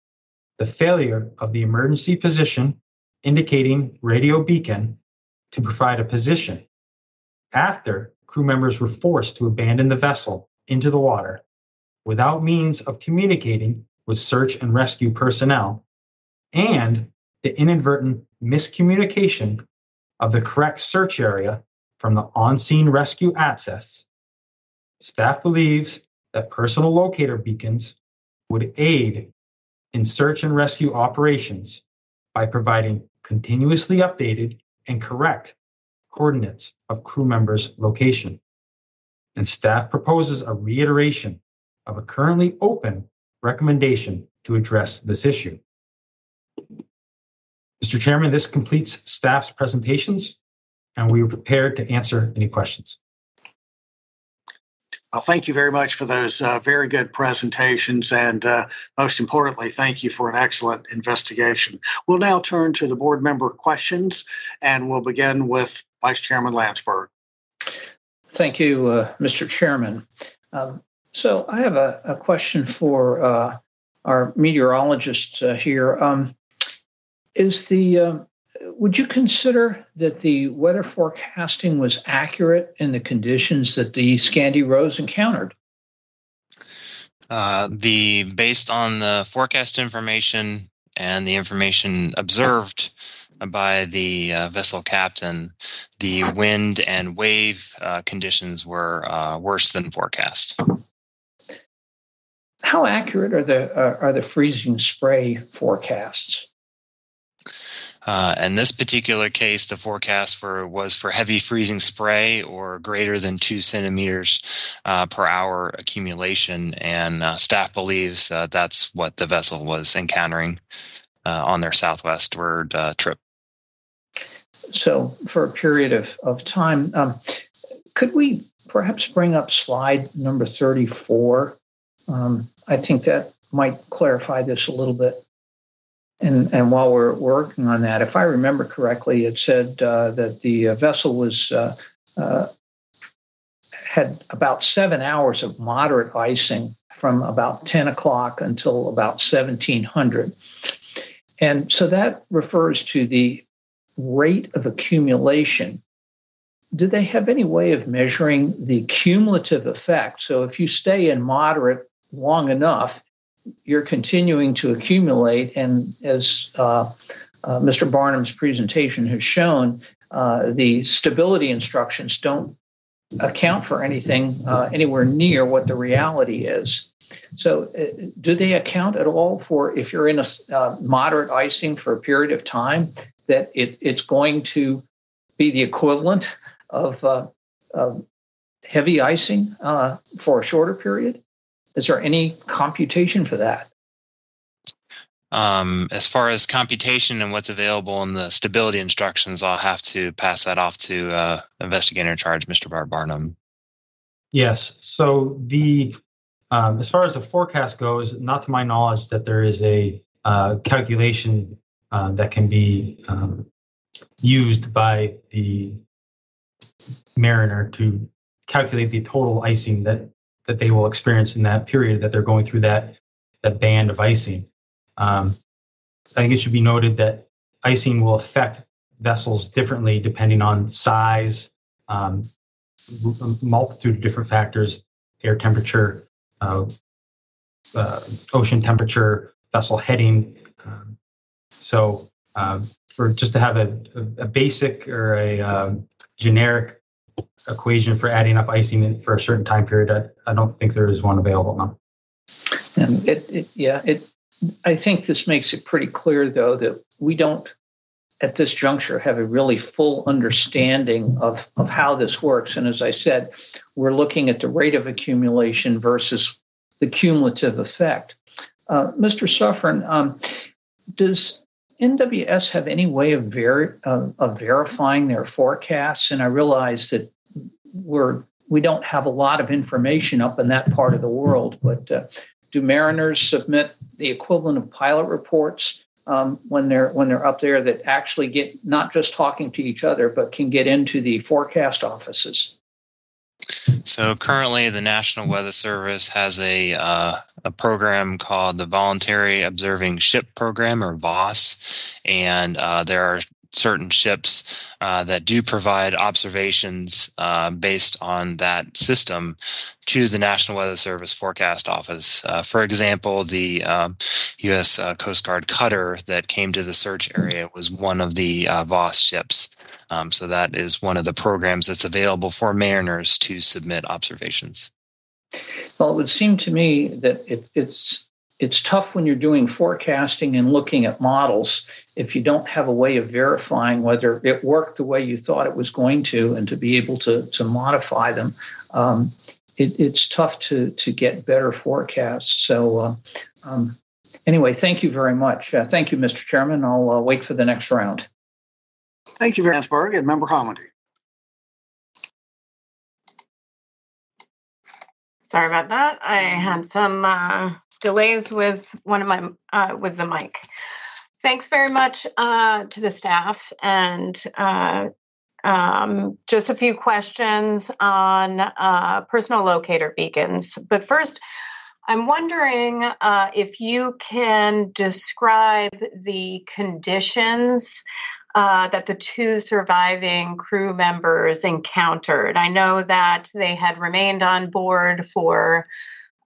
the failure of the emergency position indicating radio beacon to provide a position after crew members were forced to abandon the vessel into the water without means of communicating with search and rescue personnel and the inadvertent miscommunication of the correct search area from the on-scene rescue access, staff believes that personal locator beacons would aid in search and rescue operations by providing continuously updated and correct coordinates of crew members' location. And staff proposes a reiteration of a currently open recommendation to address this issue. Mr. Chairman, this completes staff's presentations, and we are prepared to answer any questions. Well, thank you very much for those uh, very good presentations. And uh, most importantly, thank you for an excellent investigation. We'll now turn to the board member questions, and we'll begin with Vice Chairman Landsberg. Thank you, uh, Mr. Chairman. Um, so I have a, a question for uh, our meteorologist uh, here. Um, is the uh, would you consider that the weather forecasting was accurate in the conditions that the Scandies Rose encountered? Uh, the based on the forecast information and the information observed by the uh, vessel captain, the wind and wave uh, conditions were uh, worse than forecast. How accurate are the uh, are the freezing spray forecasts? Uh, in this particular case, the forecast for was for heavy freezing spray or greater than two centimeters uh, per hour accumulation, and uh, staff believes that's what the vessel was encountering uh, on their southwestward uh, trip. So, for a period of of time, um, could we perhaps bring up slide number thirty four? Um, I think that might clarify this a little bit. And, and while we're working on that, if I remember correctly, it said uh, that the uh, vessel was uh, uh, had about seven hours of moderate icing from about 10 o'clock until about 1700. And so that refers to the rate of accumulation. Do they have any way of measuring the cumulative effect? So if you stay in moderate long enough, you're continuing to accumulate. And as uh, uh, Mr. Barnum's presentation has shown, uh, the stability instructions don't account for anything uh, anywhere near what the reality is. So, uh, do they account at all for if you're in a uh, moderate icing for a period of time that it, it's going to be the equivalent of heavy icing for a shorter period? Is there any computation for that? Um, as far as computation and what's available in the stability instructions, I'll have to pass that off to uh, investigator in charge, Mr. Bar Barnum. Yes. So the um, as far as the forecast goes, not to my knowledge that there is a uh, calculation uh, that can be um, used by the mariner to calculate the total icing that that they will experience in that period that they're going through that that band of icing. Um, I think it should be noted that icing will affect vessels differently depending on size, um, multitude of different factors, air temperature, uh, uh, ocean temperature, vessel heading. Um, so, uh, for just to have a, a, basic or a um, generic equation for adding up icing for a certain time period. I, I don't think there is one available now. And it, it, yeah, it. I think this makes it pretty clear, though, that we don't, at this juncture, have a really full understanding of of how this works. And as I said, we're looking at the rate of accumulation versus the cumulative effect. Uh, Mr. Suffern, um, does NWS have any way of, ver- of verifying their forecasts? And I realize that we're we don't have a lot of information up in that part of the world, but uh, do mariners submit the equivalent of pilot reports um, when they're when they're up there that actually get not just talking to each other, but can get into the forecast offices? So currently, the National Weather Service has a uh, a program called the Voluntary Observing Ship Program, or VOS, and uh, there are certain ships uh, that do provide observations uh, based on that system to the National Weather Service Forecast Office. Uh, for example, the U.S. Um, uh, Coast Guard cutter that came to the search area was one of the uh, VOS ships. Um, so that is one of the programs that's available for mariners to submit observations. Well, it would seem to me that it, it's it's tough when you're doing forecasting and looking at models if you don't have a way of verifying whether it worked the way you thought it was going to and to be able to, to modify them. Um, it, it's tough to, to get better forecasts. So, uh, um, anyway, thank you very much. Uh, thank you, Mr. Chairman. I'll uh, wait for the next round. Thank you, Landsberg and Member Homendy. Sorry about that. I had some uh, delays with one of my uh, with the mic. Thanks very much uh, to the staff and uh, um, just a few questions on uh, personal locator beacons. But first, I'm wondering uh, if you can describe the conditions uh, that the two surviving crew members encountered. I know that they had remained on board for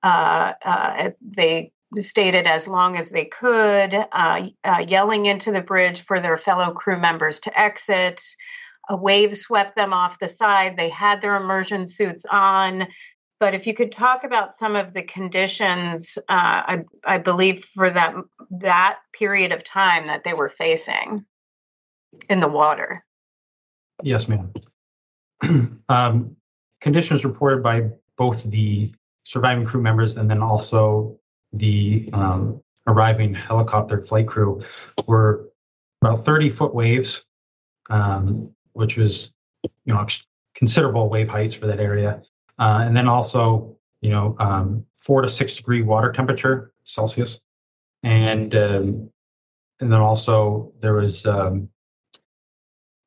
uh, uh, they stated as long as they could, uh, uh, yelling into the bridge for their fellow crew members to exit. A wave swept them off the side. They had their immersion suits on. But if you could talk about some of the conditions, uh, I, I believe for that that period of time that they were facing in the water. Yes, ma'am. um, conditions reported by both the surviving crew members and then also the um, arriving helicopter flight crew were about 30 foot waves, um, which was, you know, considerable wave heights for that area. Uh, and then also, you know, um, four to six degree water temperature Celsius. And, um, and then also there was um,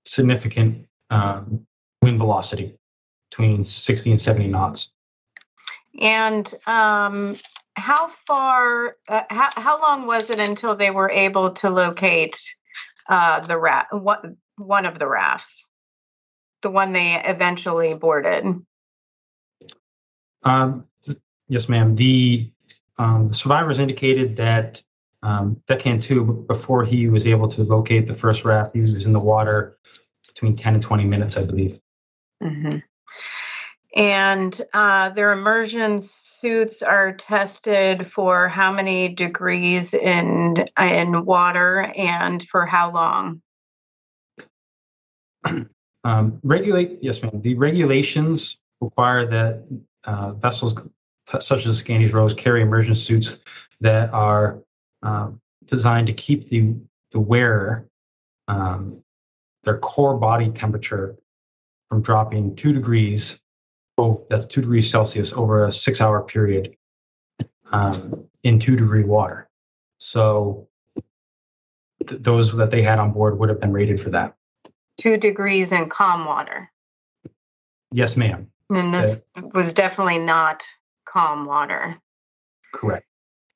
significant um, wind velocity between 60 and 70 knots. And um, how far, uh, how, how long was it until they were able to locate uh, the rat, what, one of the rafts, the one they eventually boarded? Um, th- yes, ma'am. The um, the survivors indicated that um, two, before he was able to locate the first raft, he was in the water between 10 and 20 minutes, I believe. Mm-hmm. And uh, their immersion suits are tested for how many degrees in in water and for how long? Um, regulate yes ma'am. The regulations require that uh, vessels t- such as Scandies Rose carry immersion suits that are uh, designed to keep the the wearer um, their core body temperature from dropping two degrees oh, that's two degrees Celsius over a six hour period um, in two degree water. So th- those that they had on board would have been rated for that. Two degrees in calm water. Yes, ma'am. And this okay. was definitely not calm water. Correct.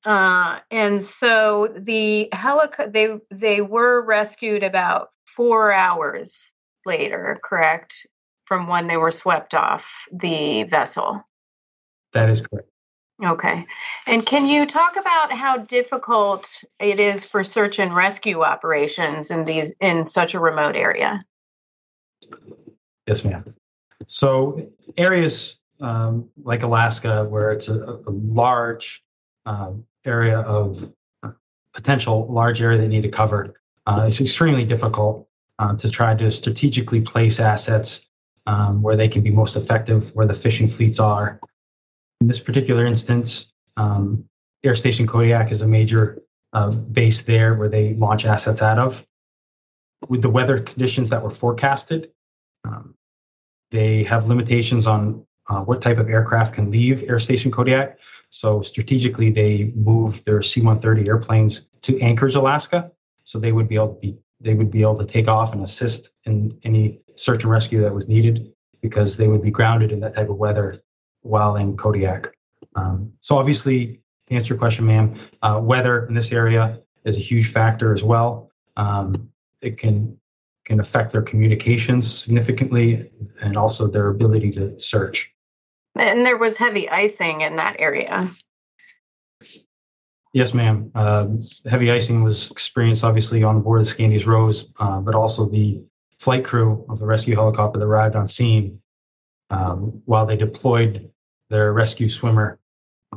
Uh, and so the helic they they were rescued about four hours later, correct? from when they were swept off the vessel. That is correct. Okay. And can you talk about how difficult it is for search and rescue operations in these in such a remote area? Yes, ma'am. So areas um, like Alaska, where it's a, a large uh, area of uh, potential large area they need to cover, uh, it's extremely difficult uh, to try to strategically place assets um, where they can be most effective, where the fishing fleets are. In this particular instance, um, Air Station Kodiak is a major uh, base there where they launch assets out of. With the weather conditions that were forecasted, um, they have limitations on uh, what type of aircraft can leave Air Station Kodiak. So strategically, they moved their C-130 airplanes to Anchorage, Alaska, so they would be able to be they would be able to take off and assist in any search and rescue that was needed because they would be grounded in that type of weather while in Kodiak. Um, so obviously, to answer your question, ma'am, uh, weather in this area is a huge factor as well. Um, it can can affect their communications significantly and also their ability to search. And there was heavy icing in that area. Yes, ma'am. Um, heavy icing was experienced obviously on board the Scandies Rose, uh, but also the flight crew of the rescue helicopter that arrived on scene um, while they deployed their rescue swimmer.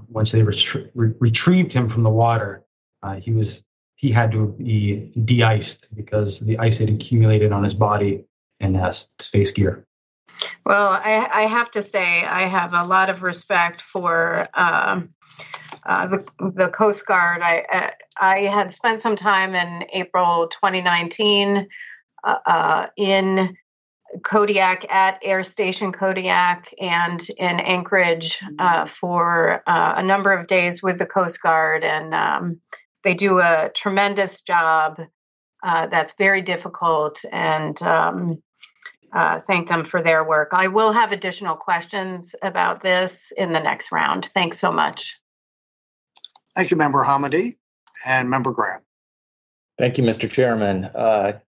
Once they retrie- re- retrieved him from the water, uh, he was he had to be de-iced because the ice had accumulated on his body and his space gear. Well, I, I, have to say I have a lot of respect for um, uh, the the Coast Guard. I uh, I had spent some time in April 2019 uh, uh, in Kodiak at Air Station Kodiak and in Anchorage uh, for a number of days with the Coast Guard, and um, they do a tremendous job. that's very difficult, and um, thank them for their work. I will have additional questions about this in the next round. Thanks so much. Thank you, Member Homendy and Member Graham. Thank you, Mr. Chairman. Uh,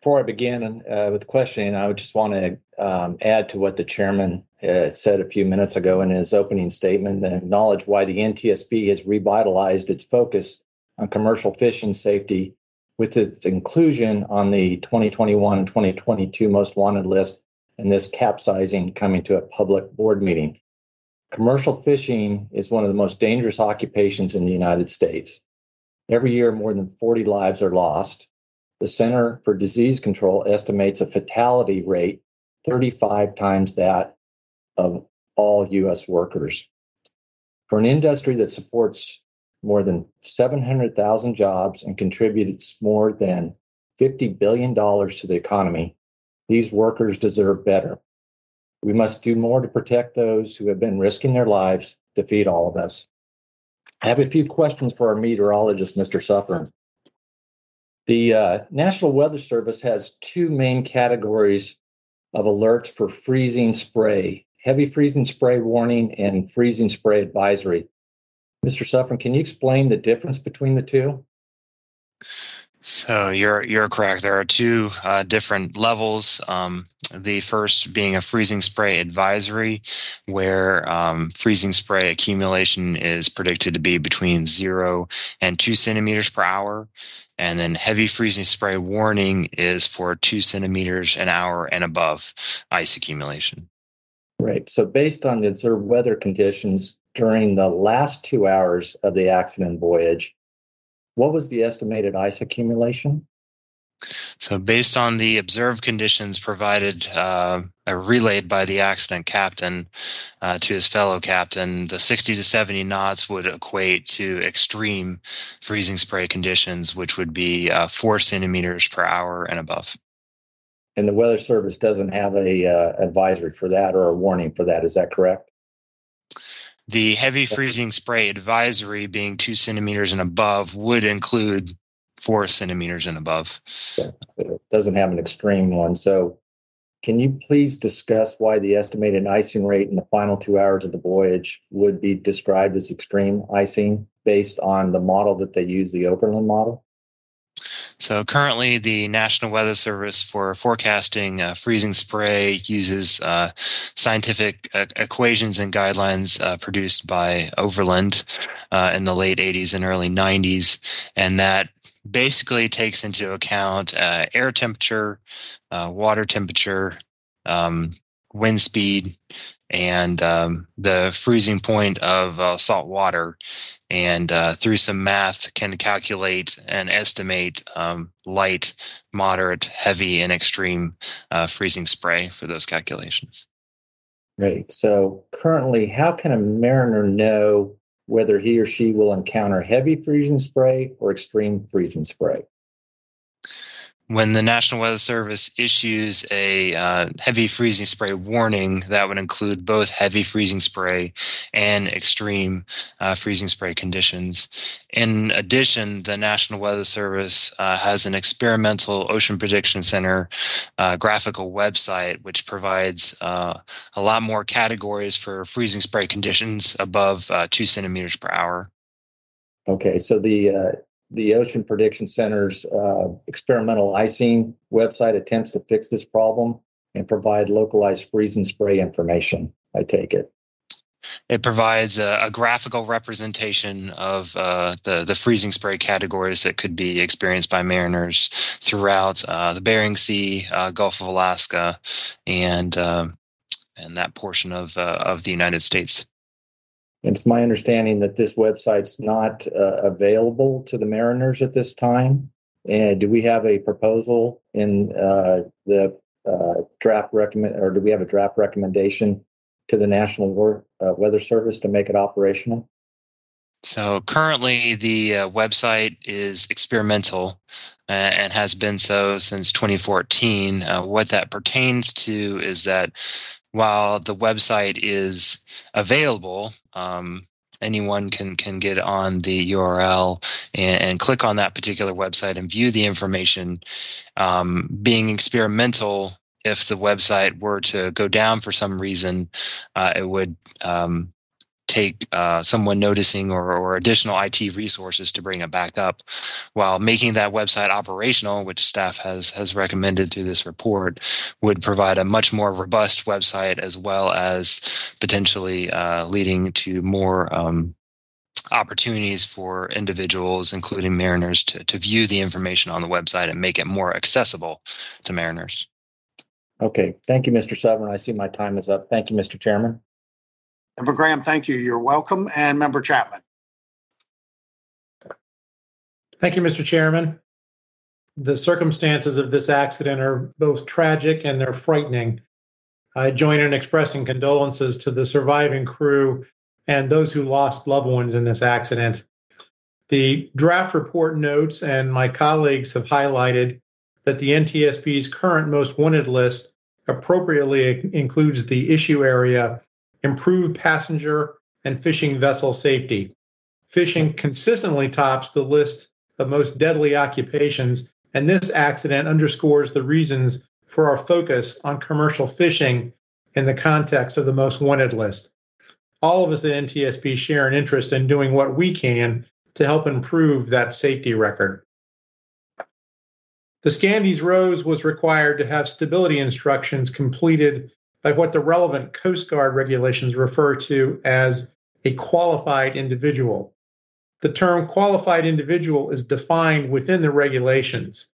before I begin uh, with questioning, I would just want to um, add to what the chairman uh, said a few minutes ago in his opening statement and acknowledge why the NTSB has revitalized its focus on commercial fishing safety with its inclusion on the 2021 and 2022 most wanted list and this capsizing coming to a public board meeting. Commercial fishing is one of the most dangerous occupations in the United States. Every year, more than 40 lives are lost. The Center for Disease Control estimates a fatality rate 35 times that of all U.S. workers. For an industry that supports more than 700,000 jobs and contributes more than $50 billion to the economy, these workers deserve better. We must do more to protect those who have been risking their lives to feed all of us. I have a few questions for our meteorologist, Mr. Suffern. The uh, National Weather Service has two main categories of alerts for freezing spray heavy freezing spray warning and freezing spray advisory. Mr. Suffern, can you explain the difference between the two? So you're you're correct. There are two uh, different levels. Um, the first being a freezing spray advisory, where um, freezing spray accumulation is predicted to be between zero and two centimeters per hour, and then heavy freezing spray warning is for two centimeters an hour and above ice accumulation. Right. So based on the observed weather conditions during the last two hours of the accident voyage, what was the estimated ice accumulation? So, based on the observed conditions provided, uh, relayed by the accident captain uh, to his fellow captain, the 60 to 70 knots would equate to extreme freezing spray conditions, which would be uh, four centimeters per hour and above. And the Weather Service doesn't have a uh, advisory for that or a warning for that. Is that correct? The heavy freezing spray advisory being two centimeters and above would include four centimeters and above. It doesn't have an extreme one. So, can you please discuss why the estimated icing rate in the final two hours of the voyage would be described as extreme icing based on the model that they use, the Overland model? So currently, the National Weather Service for forecasting uh, freezing spray uses uh, scientific uh, equations and guidelines uh, produced by Overland uh, in the late 80s and early 90s, and that basically takes into account uh, air temperature, water temperature, um, wind speed, and um, the freezing point of salt water. And uh, through some math, can calculate and estimate um, light, moderate, heavy, and extreme uh, freezing spray for those calculations. Great. So currently, how can a mariner know whether he or she will encounter heavy freezing spray or extreme freezing spray? When the National Weather Service issues a uh, heavy freezing spray warning, that would include both heavy freezing spray and extreme uh, freezing spray conditions. In addition, the National Weather Service uh, has an experimental Ocean Prediction Center uh, graphical website, which provides uh, a lot more categories for freezing spray conditions above uh, two centimeters per hour. Okay, so the the Ocean Prediction Center's uh, experimental icing website attempts to fix this problem and provide localized freeze and spray information. I take it. It provides a, a graphical representation of uh, the the freezing spray categories that could be experienced by mariners throughout uh, the Bering Sea, uh, Gulf of Alaska, and uh, and that portion of uh, of the United States. It's my understanding that this website's not uh, available to the mariners at this time. And do we have a proposal in uh, the uh, draft recommend, or do we have a draft recommendation to the National uh, Weather Service to make it operational? So currently, the uh, website is experimental uh, and has been so since 2014. what that pertains to is that while the website is available, um, anyone can can get on the URL and, and, click on that particular website and view the information. Um, being experimental, if the website were to go down for some reason, uh, it would um, take uh, someone noticing or, or, additional IT resources to bring it back up, while making that website operational, which staff has has recommended through this report, would provide a much more robust website as well as potentially uh, leading to more. Um, opportunities for individuals, including mariners, to, to view the information on the website and make it more accessible to mariners. Okay. Thank you, Mr. Suffern. I see my time is up. Thank you, Mr. Chairman. Member Graham, thank you. You're welcome. And Member Chapman. Thank you, Mr. Chairman. The circumstances of this accident are both tragic and they're frightening. I join in expressing condolences to the surviving crew and those who lost loved ones in this accident. The draft report notes, and my colleagues have highlighted, that the NTSB's current most wanted list appropriately includes the issue area improve passenger and fishing vessel safety. Fishing consistently tops the list of most deadly occupations, and this accident underscores the reasons for our focus on commercial fishing in the context of the most wanted list. All of us at NTSB share an interest in doing what we can to help improve that safety record. The Scandies Rose was required to have stability instructions completed by what the relevant Coast Guard regulations refer to as a qualified individual. The term qualified individual is defined within the regulations.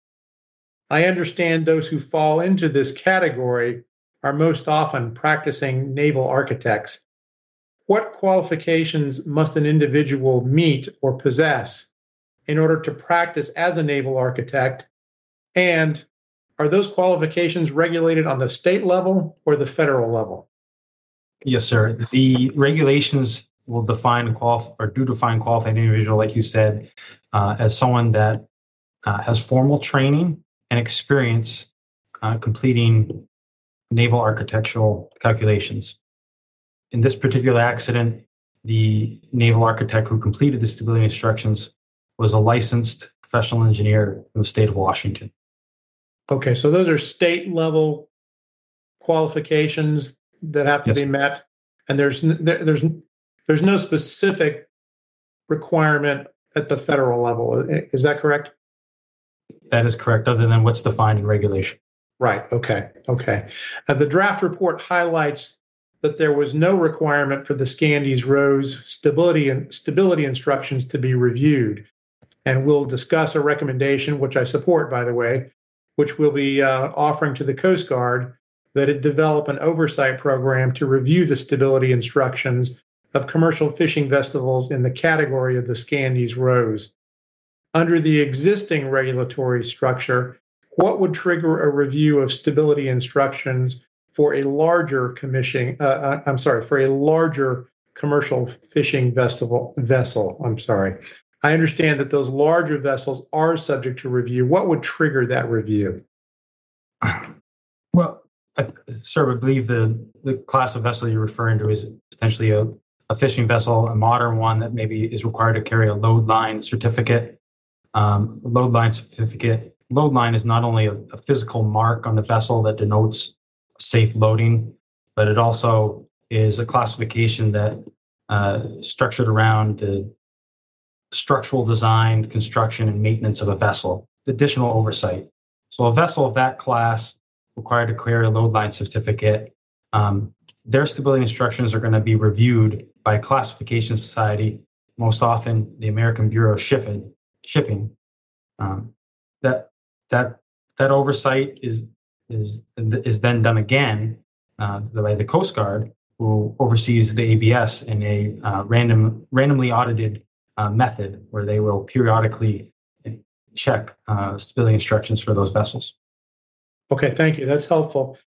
I understand those who fall into this category are most often practicing naval architects. What qualifications must an individual meet or possess in order to practice as a naval architect? And are those qualifications regulated on the state level or the federal level? Yes, sir. The regulations will define qualif- or do define qualified individual, like you said, uh, as someone that uh, has formal training and experience uh, completing naval architectural calculations. In this particular accident, the naval architect who completed the stability instructions was a licensed professional engineer in the state of Washington. Okay, so those are state level qualifications that have to yes. be met, and there's there, there's there's no specific requirement at the federal level. Is that correct? That is correct. Other than what's defined in regulation. Right. Okay. Okay. Uh, the draft report highlights that there was no requirement for the Scandies Rose stability and stability instructions to be reviewed, and we'll discuss a recommendation, which I support, by the way, which we'll be uh, offering to the Coast Guard that it develop an oversight program to review the stability instructions of commercial fishing vessels in the category of the Scandies Rose. Under the existing regulatory structure, what would trigger a review of stability instructions for a larger commission? Uh, uh I'm sorry, for a larger commercial fishing vessel. Vessel. I'm sorry. I understand that those larger vessels are subject to review. What would trigger that review? Well, I, sir, I believe the, the class of vessel you're referring to is potentially a, a fishing vessel, a modern one that maybe is required to carry a load line certificate. Um, load line certificate. Load line is not only a, a physical mark on the vessel that denotes safe loading, but it also is a classification that uh, structured around the structural design, construction, and maintenance of a vessel. Additional oversight. So a vessel of that class required to carry a load line certificate, um, their stability instructions are going to be reviewed by a classification society, most often the American Bureau of Shipping. Shipping. Um, that that that oversight is is is then done again uh, by the Coast Guard, who oversees the ABS in a uh, random randomly audited uh, method, where they will periodically check uh, stability instructions for those vessels. Okay, thank you. That's helpful.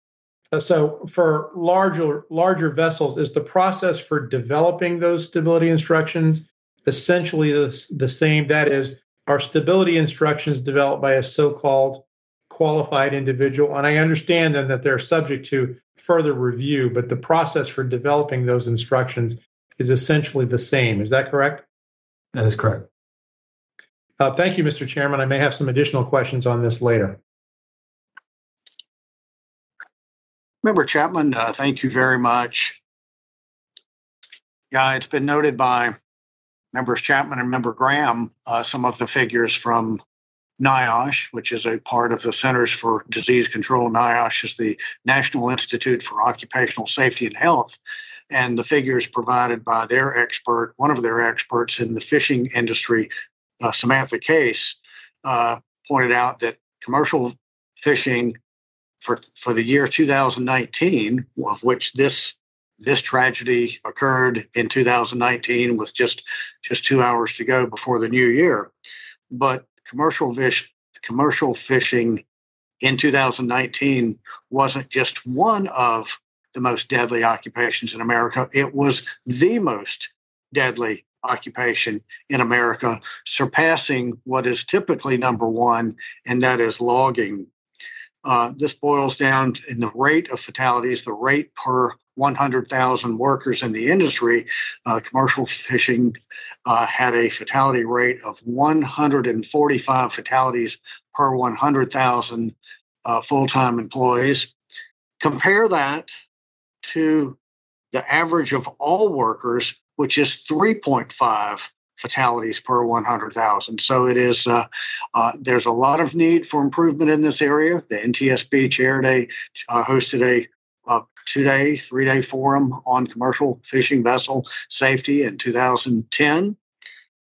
Uh, so for larger larger vessels, is the process for developing those stability instructions essentially the, the same? That is, are stability instructions developed by a so-called qualified individual? And I understand then that they're subject to further review, but the process for developing those instructions is essentially the same. Is that correct? That is correct. Uh, thank you, Mr. Chairman. I may have some additional questions on this later. Member Chapman, uh, thank you very much. Yeah, it's been noted by members Chapman and member Graham uh, some of the figures from NIOSH, which is a part of the Centers for Disease Control. NIOSH is the National Institute for Occupational Safety and Health. And the figures provided by their expert, one of their experts in the fishing industry, uh, Samantha Case, uh, pointed out that commercial fishing for for the year 2019, of which this this tragedy occurred in 2019 with just just two hours to go before the new year. But commercial fish commercial fishing in 2019 wasn't just one of the most deadly occupations in America. It was the most deadly occupation in America, surpassing what is typically number one, and that is logging. Uh, this boils down in the rate of fatalities, the rate per 100,000 workers in the industry. Uh, commercial fishing uh, had a fatality rate of 145 fatalities per 100,000 uh, full time employees. Compare that to the average of all workers, which is 3.5 fatalities per 100,000. So it is, uh, uh, there's a lot of need for improvement in this area. The NTSB chair a, uh, hosted a, a two day, three day forum on commercial fishing vessel safety in 2010.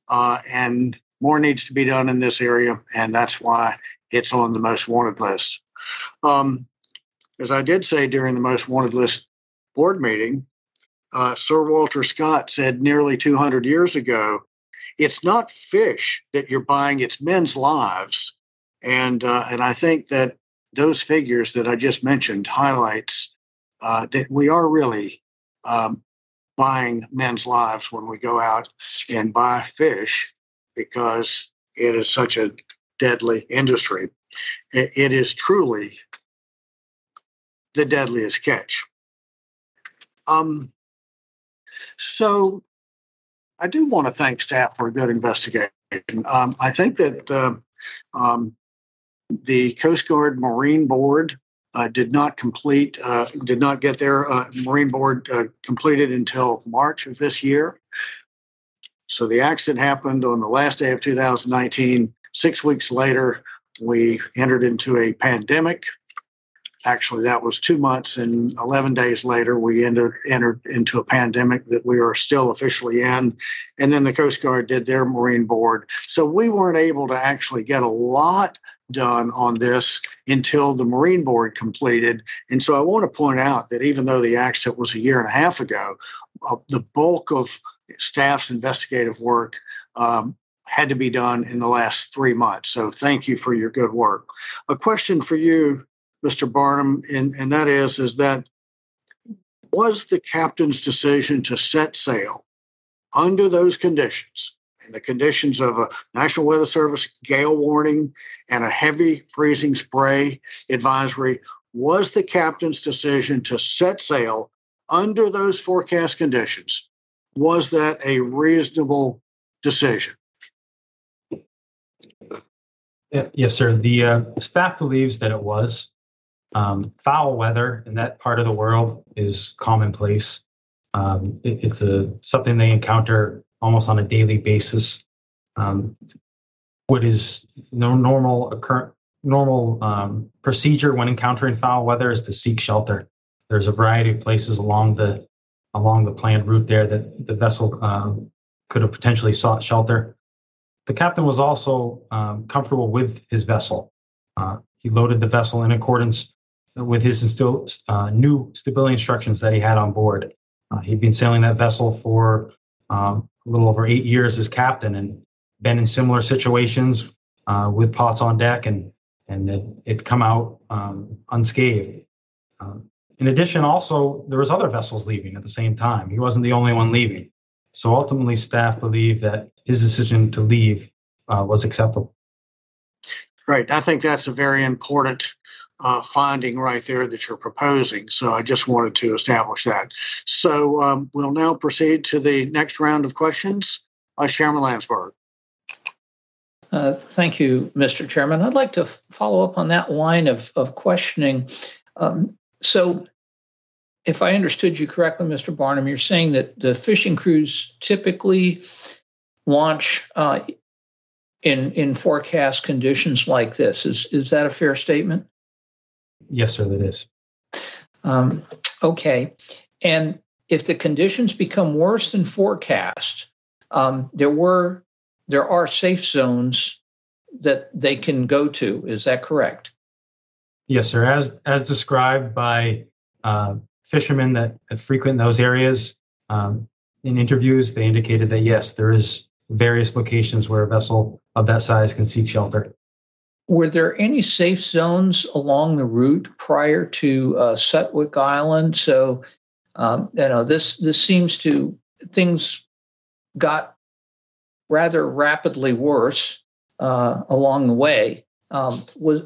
Uh, and more needs to be done in this area, and that's why it's on the most wanted list. Um, as I did say during the most wanted list board meeting, uh, Sir Walter Scott said nearly 200 years ago it's not fish that you're buying; it's men's lives, and uh, and I think that those figures that I just mentioned highlights uh, that we are really um, buying men's lives when we go out and buy fish because it is such a deadly industry. it, it is truly the deadliest catch. Um, so I do want to thank staff for a good investigation. Um, I think that uh, um, the Coast Guard Marine Board uh, did not complete, uh, did not get their uh, Marine Board uh, completed until March of this year. So the accident happened on the last day of 2019. Six weeks later, we entered into a pandemic. Actually, that was two months and 11 days later, we entered, entered into a pandemic that we are still officially in. And then the Coast Guard did their Marine Board. So we weren't able to actually get a lot done on this until the Marine Board completed. And so I want to point out that even though the accident was a year and a half ago, uh, the bulk of staff's investigative work um, had to be done in the last three months. So thank you for your good work. A question for you, Mr. Barnum, and, and that is, is that was the captain's decision to set sail under those conditions, and the conditions of a National Weather Service gale warning and a heavy freezing spray advisory, was the captain's decision to set sail under those forecast conditions, was that a reasonable decision? Yes, sir. The uh, staff believes that it was. Um, foul weather in that part of the world is commonplace. Um, it, it's a something they encounter almost on a daily basis. Um, what is no normal occur normal um, procedure when encountering foul weather is to seek shelter. There's a variety of places along the along the planned route there that the vessel um, could have potentially sought shelter. The captain was also um, comfortable with his vessel. Uh, he loaded the vessel in accordance with his instill, uh, new stability instructions that he had on board. Uh, he'd been sailing that vessel for um, a little over eight years as captain and been in similar situations uh, with pots on deck and and it, it come out um, unscathed. Um, in addition, also there was other vessels leaving at the same time. He wasn't the only one leaving. So ultimately, staff believe that his decision to leave uh, was acceptable. Right. I think that's a very important uh, finding right there that you're proposing. So I just wanted to establish that. So um, we'll now proceed to the next round of questions. Uh, Chairman Landsberg. Uh, thank you, Mr. Chairman. I'd like to follow up on that line of, of questioning. Um, so if I understood you correctly, Mr. Barnum, you're saying that the fishing crews typically launch uh, in in forecast conditions like this. Is is that a fair statement? Yes, sir, that is. Um, okay, and if the conditions become worse than forecast, um, there were there are safe zones that they can go to. Is that correct? Yes, sir. As as described by uh, fishermen that, frequent those areas. Um, in interviews, they indicated that yes, there is various locations where a vessel of that size can seek shelter. Were there any safe zones along the route prior to uh, Sutwik Island? So, um, you know, this this seems to things got rather rapidly worse uh, along the way. Um, was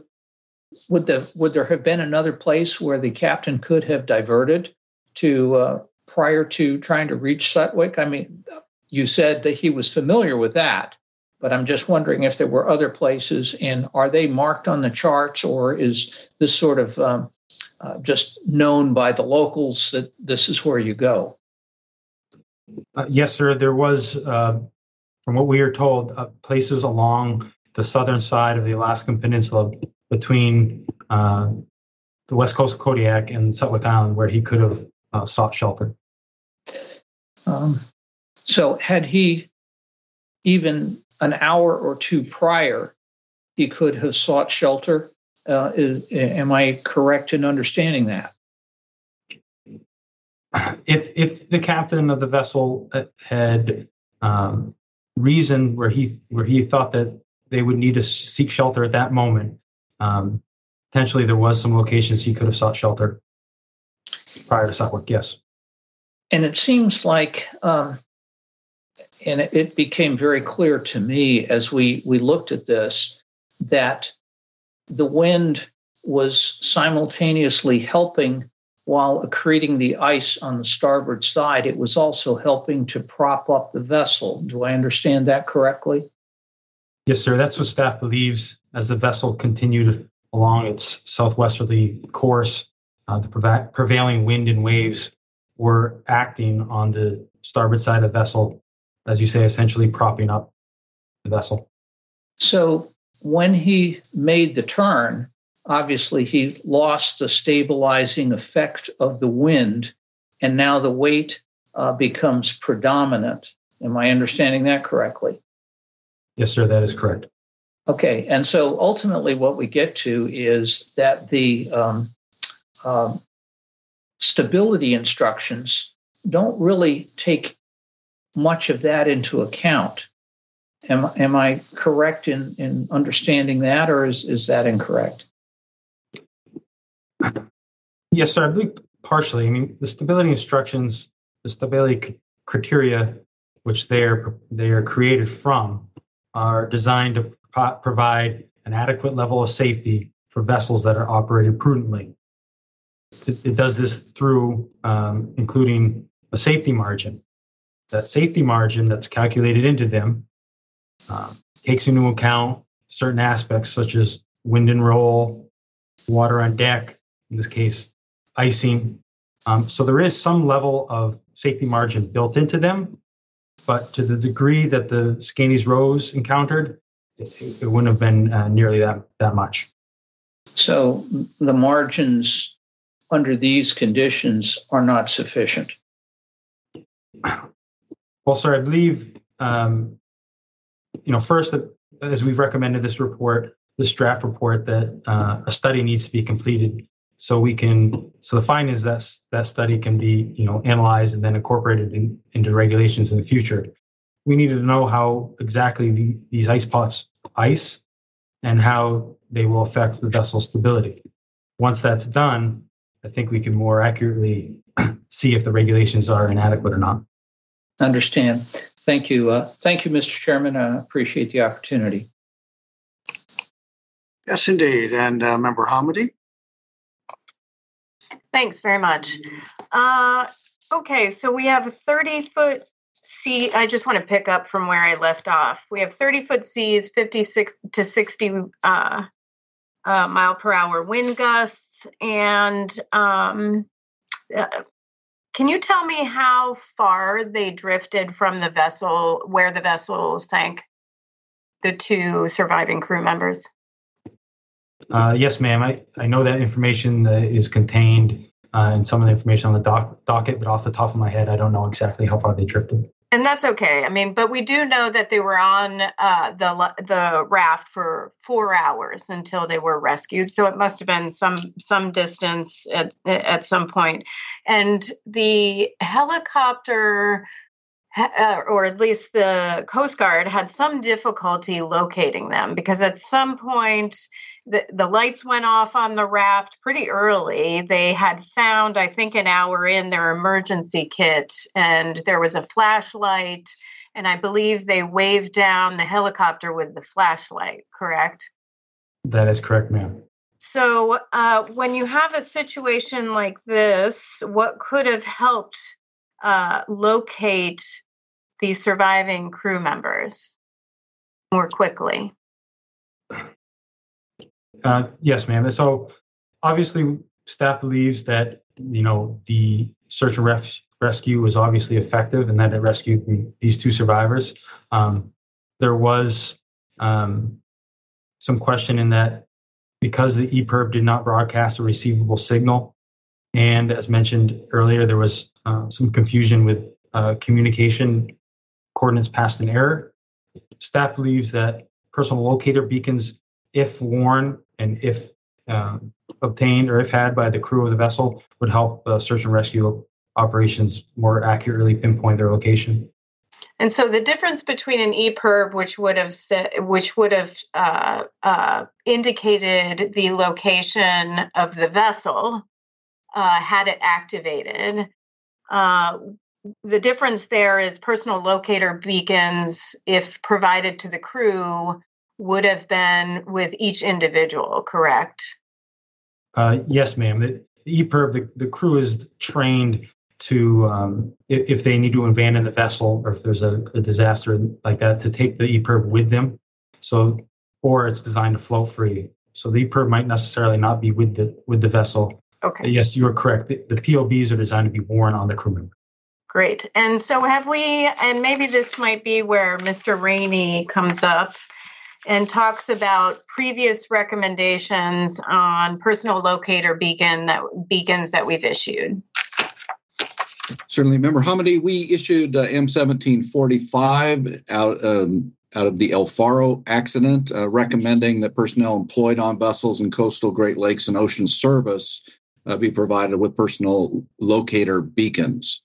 would the would there have been another place where the captain could have diverted to uh, prior to trying to reach Sutwik? I mean, you said that he was familiar with that, but I'm just wondering if there were other places, and are they marked on the charts, or is this sort of um, uh, just known by the locals that this is where you go? Uh, yes, sir. There was, uh, from what we are told, uh, places along the southern side of the Alaskan Peninsula between uh, the west coast of Kodiak and Sutwik Island where he could have uh, sought shelter. Um, so, had he even an hour or two prior, he could have sought shelter. Uh, is, am I correct in understanding that? If if the captain of the vessel had um, reason where he where he thought that they would need to seek shelter at that moment, um, potentially there was some locations he could have sought shelter prior to Sutwik. Yes. And it seems like, um, and it, became very clear to me as we we looked at this that the wind was simultaneously helping while accreting the ice on the starboard side. It was also helping to prop up the vessel. Do I understand that correctly? Yes, sir. That's what staff believes as the vessel continued along its southwesterly course. Uh, the prevailing wind and waves were acting on the starboard side of the vessel, as you say, essentially propping up the vessel. So when he made the turn, obviously he lost the stabilizing effect of the wind, and now the weight uh, becomes predominant. Am I understanding that correctly? Yes, sir, that is correct. Okay, and so ultimately, what we get to is that the um, uh, stability instructions don't really take much of that into account. Am, am I correct in, in understanding that, or is, is that incorrect? Yes, sir. I believe partially. I mean, the stability instructions, the stability criteria, which they are they are created from, are designed to pro- provide an adequate level of safety for vessels that are operated prudently. It, it does this through um, including a safety margin. That safety margin that's calculated into them uh, takes into account certain aspects such as wind and roll, water on deck, in this case, icing. Um, so there is some level of safety margin built into them, but to the degree that the Scandies Rose encountered, it, it wouldn't have been uh, nearly that, that much. So the margins under these conditions are not sufficient. Well, sir, I believe, um, you know, first, as we've recommended this report, this draft report, that uh, a study needs to be completed so we can so the findings that that study can be you know analyzed and then incorporated in, into regulations in the future. We needed to know how exactly the, these ice pots ice and how they will affect the vessel stability. Once that's done i think we can more accurately see if the regulations are inadequate or not understand thank you uh, thank you mr chairman i appreciate the opportunity yes indeed and uh, member Homendy Thanks very much. Uh, okay, so we have a 30 foot sea. I just want to pick up from where I left off. We have 30 foot seas, 56 to 60 uh, uh, mile per hour wind gusts. And um, uh, can you tell me how far they drifted from the vessel, where the vessel sank? The two surviving crew members. Uh, yes, ma'am. I, I know that information is contained uh, in some of the information on the doc, docket, but off the top of my head, I don't know exactly how far they drifted. And that's okay. I mean, but we do know that they were on uh, the the raft for four hours until they were rescued. So it must have been some some distance at at some point. And the helicopter uh, or at least the Coast Guard had some difficulty locating them because at some point the, the lights went off on the raft pretty early. They had found, I think, an hour in their emergency kit, and there was a flashlight. And I believe they waved down the helicopter with the flashlight, correct? That is correct, ma'am. So, uh, when you have a situation like this, what could have helped uh, locate the surviving crew members more quickly? Uh, yes, ma'am. So obviously, staff believes that you know the search and ref- rescue was obviously effective and that it rescued these two survivors. Um, there was um, some question in that because the EPIRB did not broadcast a receivable signal, and as mentioned earlier, there was uh, some confusion with uh, communication coordinates passed in error. Staff believes that personal locator beacons, if worn and if um, obtained or if had by the crew of the vessel would help uh, search and rescue operations more accurately pinpoint their location. And so the difference between an EPIRB, which would have which would have uh, uh, indicated the location of the vessel uh, had it activated, uh, the difference there is personal locator beacons, if provided to the crew, would have been with each individual, correct? Uh, yes, ma'am. The, EPIRB, the, the crew is trained to, um, if, if, they need to abandon the vessel or if there's a, a, disaster like that, to take the EPIRB with them. So, or it's designed to float free. So the EPIRB might necessarily not be with the with the vessel. Okay. Yes, you are correct. The, the POBs are designed to be worn on the crew member. Great. And so have we, and maybe this might be where Mr. Rainey comes up and talks about previous recommendations on personal locator beacon that beacons that we've issued. Certainly, Member Homendy, we issued uh, M1745 out um, out of the El Faro accident, uh, recommending that personnel employed on vessels in coastal Great Lakes and ocean service uh, be provided with personal locator beacons.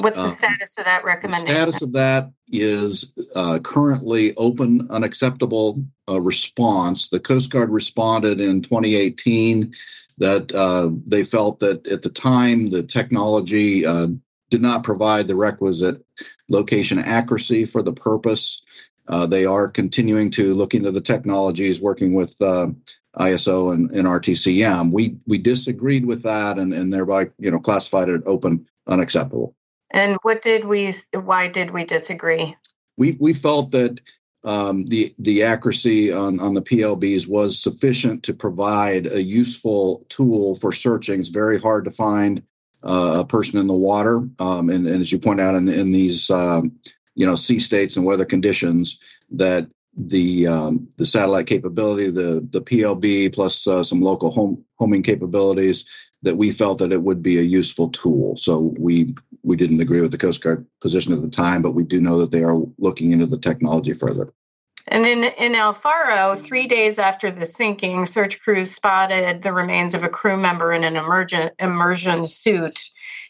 What's the uh, status of that recommendation? The status of that is uh, currently open, unacceptable uh, response. The Coast Guard responded in 2018 that uh, they felt that at the time the technology uh, did not provide the requisite location accuracy for the purpose. Uh, they are continuing to look into the technologies, working with ISO and, and, RTCM. We we disagreed with that and, and thereby you know classified it open unacceptable. And what did we? Why did we disagree? We we felt that um, the the accuracy on on the PLBs was sufficient to provide a useful tool for searching. It's very hard to find uh, a person in the water, um, and, and, as you point out in in these um, you know sea states and weather conditions, that the um, the satellite capability, the the PLB plus uh, some local home homing capabilities that we felt that it would be a useful tool. So we we didn't agree with the Coast Guard position at the time, but we do know that they are looking into the technology further. And in in El Faro, three days after the sinking, search crews spotted the remains of a crew member in an emergent, immersion suit.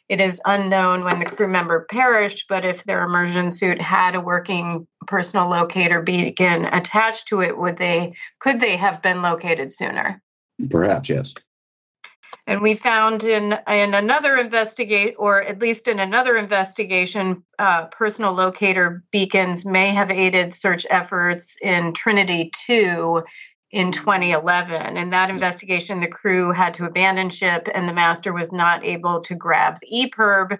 It is unknown when the crew member perished, but if their immersion suit had a working personal locator beacon attached to it, would they could they have been located sooner? Perhaps yes. And we found in in another investigate, or at least in another investigation, uh, personal locator beacons may have aided search efforts in Trinity Two in 2011. In that investigation, the crew had to abandon ship, and the master was not able to grab the EPIRB.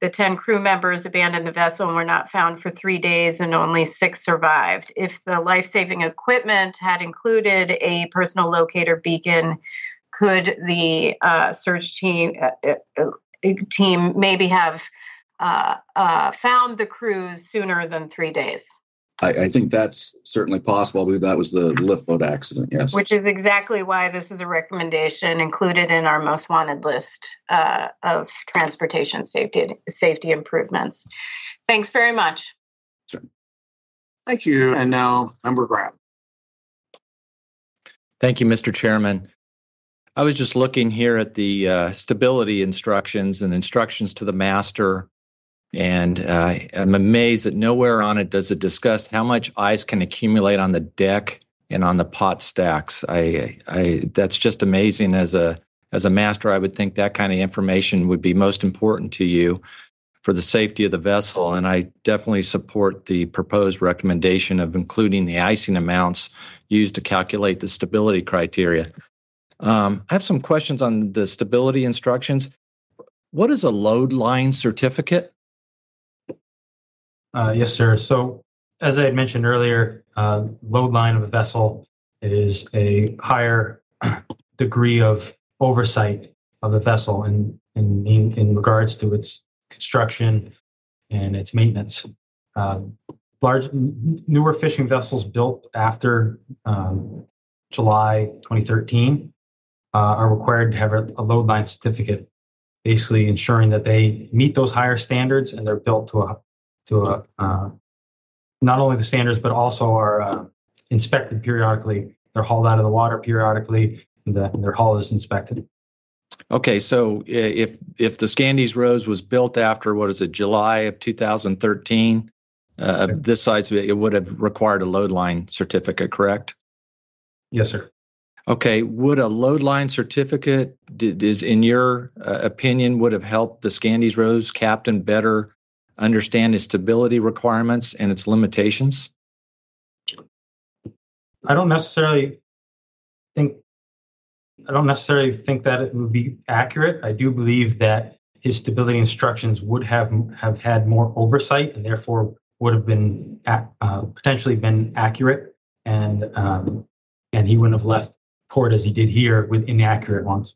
The 10 crew members abandoned the vessel and were not found for three days, and only six survived. If the life saving equipment had included a personal locator beacon, could the uh, search team uh, uh, uh team maybe have uh, uh, found the crews sooner than three days? I, I, think that's certainly possible. I believe that was the lift boat accident. Yes, which is exactly why this is a recommendation included in our most wanted list of transportation safety safety improvements. Thanks very much. Sure. Thank you. And now, Member Graham. Thank you, Mr. Chairman. I was just looking here at the uh, stability instructions and instructions to the master, and uh, I'm amazed that nowhere on it does it discuss how much ice can accumulate on the deck and on the pot stacks. I, I that's just amazing. As a as a master, I would think that kind of information would be most important to you for the safety of the vessel, and I definitely support the proposed recommendation of including the icing amounts used to calculate the stability criteria. Um, I have some questions on the stability instructions. What is a load line certificate? Uh, yes, sir. So, as I had mentioned earlier, uh, load line of a vessel is a higher degree of oversight of the vessel in, in, in regards to its construction and its maintenance. Uh, large, newer fishing vessels built after um, July 2013 uh, are required to have a, load line certificate, basically ensuring that they meet those higher standards and they're built to a to a uh, not only the standards but also are uh, inspected periodically. They're hauled out of the water periodically, and, the, their hull is inspected. Okay, so if if the Scandies Rose was built after what is it, July of 2013, uh, sure. this size, it would have required a load line certificate, correct? Yes, sir. Okay, would a load line certificate, did, is in your uh, opinion, would have helped the Scandies Rose captain better understand its stability requirements and its limitations? I don't necessarily think I don't necessarily think that it would be accurate. I do believe that his stability instructions would have have had more oversight and therefore would have been uh, potentially been accurate and um, and he wouldn't have left port as he did here with inaccurate ones.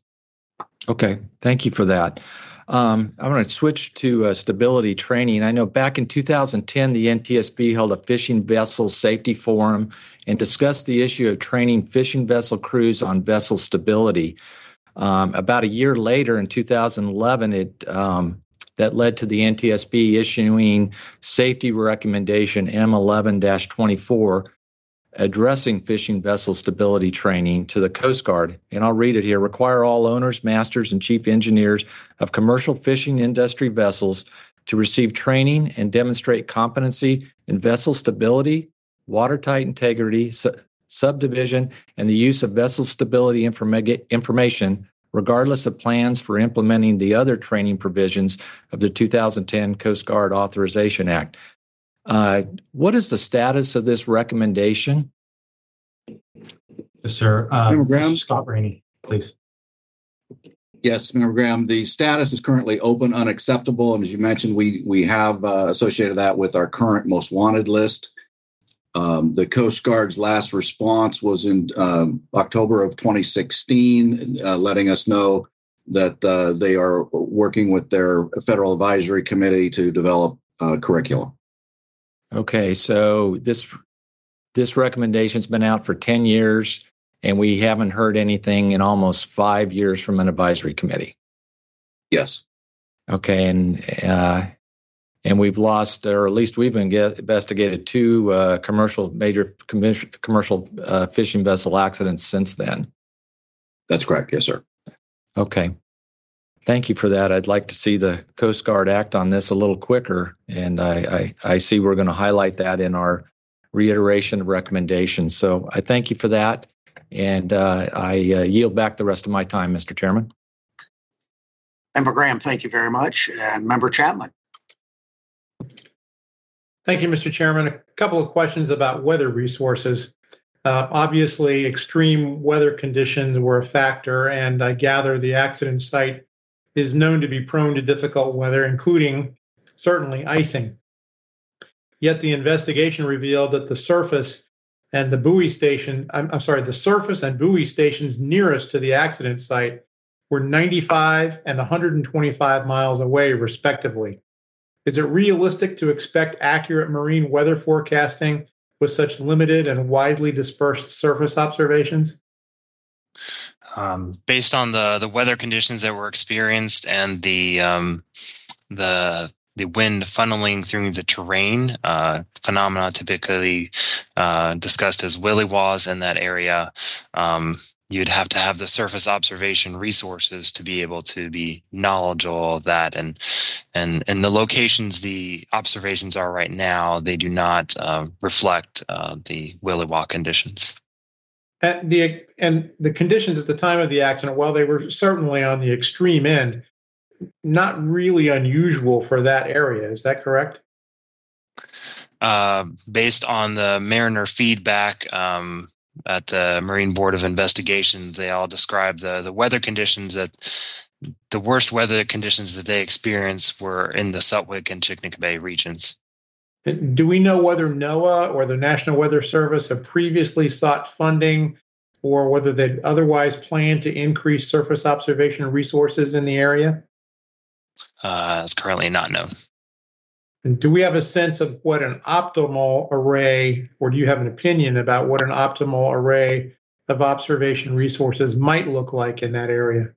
Okay, thank you for that. Um, I'm going to switch to uh, stability training. I know back in 2010, the NTSB held a fishing vessel safety forum and discussed the issue of training fishing vessel crews on vessel stability. Um, about a year later, in 2011, it um, that led to the NTSB issuing safety recommendation M11-24 addressing fishing vessel stability training to the Coast Guard. And I'll read it here require all owners, masters, and chief engineers of commercial fishing industry vessels to receive training and demonstrate competency in vessel stability, watertight integrity, su- subdivision, and the use of vessel stability informa- information, regardless of plans for implementing the other training provisions of the 2010 Coast Guard Authorization Act. Uh, what is the status of this recommendation? Yes, sir. Uh, Member Graham? Scott Rainey, please. Yes, Member Graham, the status is currently open, unacceptable, and as you mentioned, we we have uh, associated that with our current most wanted list. Um, the Coast Guard's last response was in um, October of 2016, uh, letting us know that uh, they are working with their federal advisory committee to develop uh, curriculum. Okay, so this this recommendation's been out for 10 years and we haven't heard anything in almost 5 years from an advisory committee. Yes. Okay, and uh, and we've lost, or at least we've investigated two uh, commercial major commercial uh, fishing vessel accidents since then. That's correct. Yes, sir. Okay. Thank you for that. I'd like to see the Coast Guard act on this a little quicker, and I, I, I see we're going to highlight that in our reiteration of recommendations. So I thank you for that, and uh, I uh, yield back the rest of my time, Mr. Chairman. Member Graham, thank you very much, and Member Chapman. Thank you, Mr. Chairman. A couple of questions about weather resources. Uh, obviously, extreme weather conditions were a factor, and I gather the accident site is known to be prone to difficult weather, including certainly icing. Yet the investigation revealed that the surface and the buoy station, I'm, I'm, sorry, the surface and buoy stations nearest to the accident site were 95 and 125 miles away, respectively. Is it realistic to expect accurate marine weather forecasting with such limited and widely dispersed surface observations? Um, based on the the weather conditions that were experienced and the um, the the wind funneling through the terrain uh, phenomena typically uh, discussed as williwaws in that area. Um, you'd have to have the surface observation resources to be able to be knowledgeable of that and and and the locations the observations are right now they do not uh, reflect uh, the williwaw conditions and the and the conditions at the time of the accident, while they were certainly on the extreme end, not really unusual for that area. Is that correct? Uh, based on the mariner feedback um, at the Marine Board of Investigation, they all described the the weather conditions that the worst weather conditions that they experienced were in the Sutwik and Chignik Bay regions. Do we know whether NOAA or the National Weather Service have previously sought funding or whether they otherwise plan to increase surface observation resources in the area? Uh, it's currently not known. And do we have a sense of what an optimal array, or do you have an opinion about what an optimal array of observation resources might look like in that area?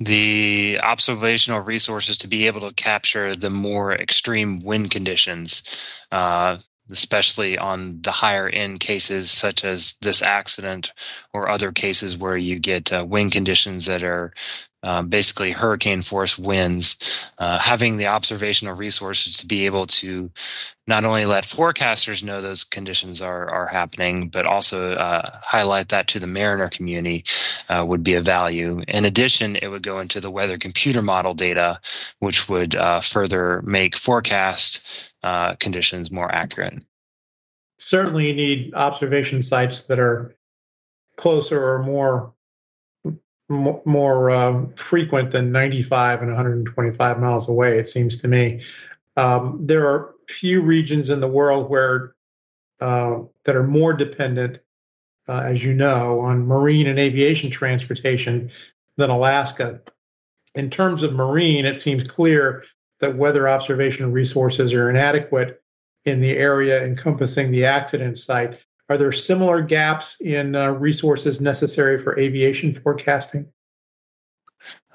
The observational resources to be able to capture the more extreme wind conditions, uh, especially on the higher end cases such as this accident or other cases where you get uh, wind conditions that are um, basically hurricane force winds, uh, having the observational resources to be able to not only let forecasters know those conditions are, are happening, but also uh, highlight that to the mariner community uh, would be a value. In addition, it would go into the weather computer model data, which would uh, further make forecast uh, conditions more accurate. Certainly, you need observation sites that are closer or more more uh, frequent than 95 and 125 miles away, it seems to me. Um, there are few regions in the world where uh, that are more dependent, uh, as you know, on marine and aviation transportation than Alaska. in terms of marine, it seems clear that weather observation resources are inadequate in the area encompassing the accident site. Are there similar gaps in uh, resources necessary for aviation forecasting?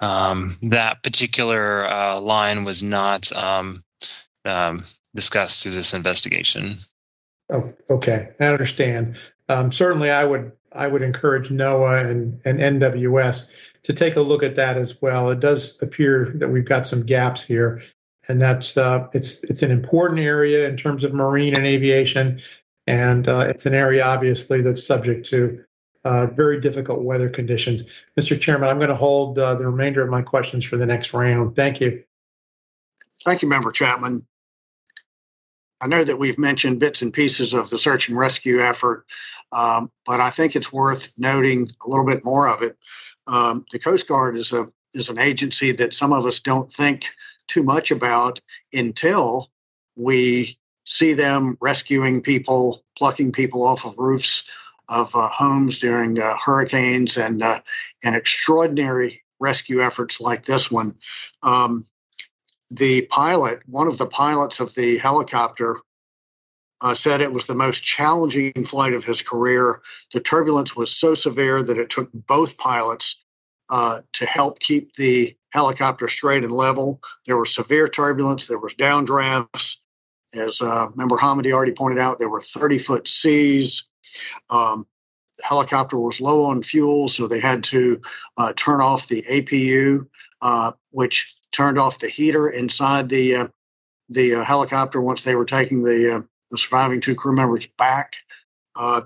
Um, that particular uh, line was not um, um, discussed through this investigation. Oh, okay, I understand. Um, certainly, I would I would encourage NOAA and, and NWS to take a look at that as well. It does appear that we've got some gaps here, and that's uh, it's it's an important area in terms of marine and aviation, and uh, it's an area obviously that's subject to uh, very difficult weather conditions. Mr. Chairman, I'm going to hold uh, the remainder of my questions for the next round. Thank you. Thank you, Member Chapman. I know that we've mentioned bits and pieces of the search and rescue effort, um, but I think it's worth noting a little bit more of it. Um, the Coast Guard is a is an agency that some of us don't think too much about until we see them rescuing people, plucking people off of roofs of uh, homes during uh, hurricanes and uh, and extraordinary rescue efforts like this one. Um, the pilot, one of the pilots of the helicopter, uh, said it was the most challenging flight of his career. The turbulence was so severe that it took both pilots uh, to help keep the helicopter straight and level. There was severe turbulence, there was downdrafts. As uh, Member Homendy already pointed out, there were 30 foot seas. Um, the helicopter was low on fuel, so they had to uh, turn off the APU, uh, which turned off the heater inside the uh, the uh, helicopter once they were taking the uh, the surviving two crew members back.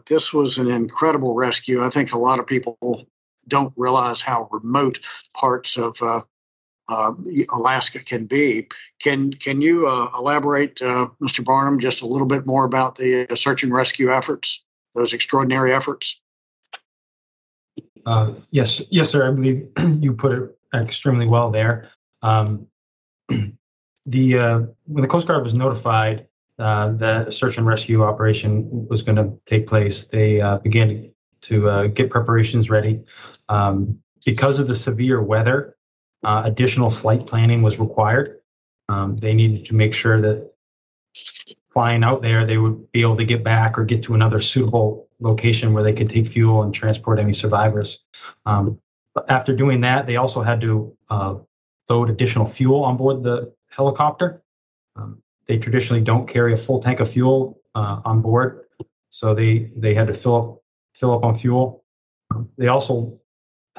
This was an incredible rescue. I think a lot of people don't realize how remote parts of uh, uh, Alaska can be. Can can you elaborate, Mr. Barnum, just a little bit more about the search and rescue efforts, those extraordinary efforts? yes, yes, sir. I believe you put it extremely well there. Um, the uh, when the Coast Guard was notified uh, that search and rescue operation was going to take place, they uh, began to uh, get preparations ready. Um, because of the severe weather, uh, additional flight planning was required. Um, they needed to make sure that flying out there, they would be able to get back or get to another suitable location where they could take fuel and transport any survivors. Um, after doing that, they also had to uh, load additional fuel on board the helicopter. Um, they traditionally don't carry a full tank of fuel uh, on board, so they they had to fill up fill up on fuel. Um, they also,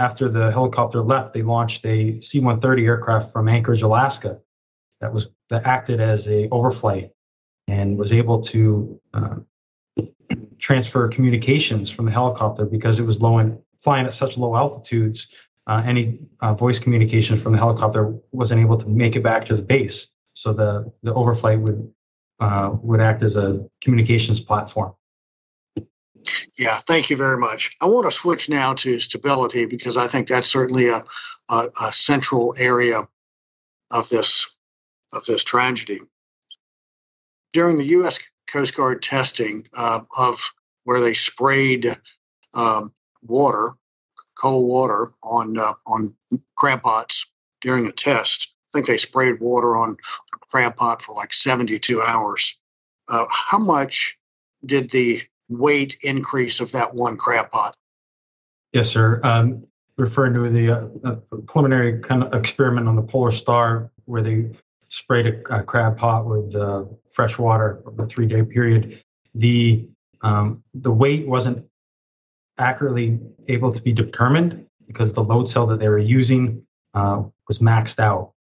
after the helicopter left, they launched a C-130 aircraft from Anchorage, Alaska, that was that acted as a overflight and was able to uh, transfer communications from the helicopter because it was low in flying at such low altitudes uh, any uh, voice communication from the helicopter wasn't able to make it back to the base. So the, the overflight would uh, would act as a communications platform. Yeah, thank you very much. I want to switch now to stability because I think that's certainly a, a, a central area of this of this tragedy. During the U.S. Coast Guard testing uh, of where they sprayed um, water cold water on uh, on crab pots during a test. I think they sprayed water on crab pot for like 72 hours. Uh, how much did the weight increase of that one crab pot? Yes, sir. Um, referring to the uh, preliminary kind of experiment on the Polar Star, where they sprayed a, a crab pot with uh, fresh water over a three-day period. The um, the weight wasn't accurately able to be determined because the load cell that they were using uh, was maxed out.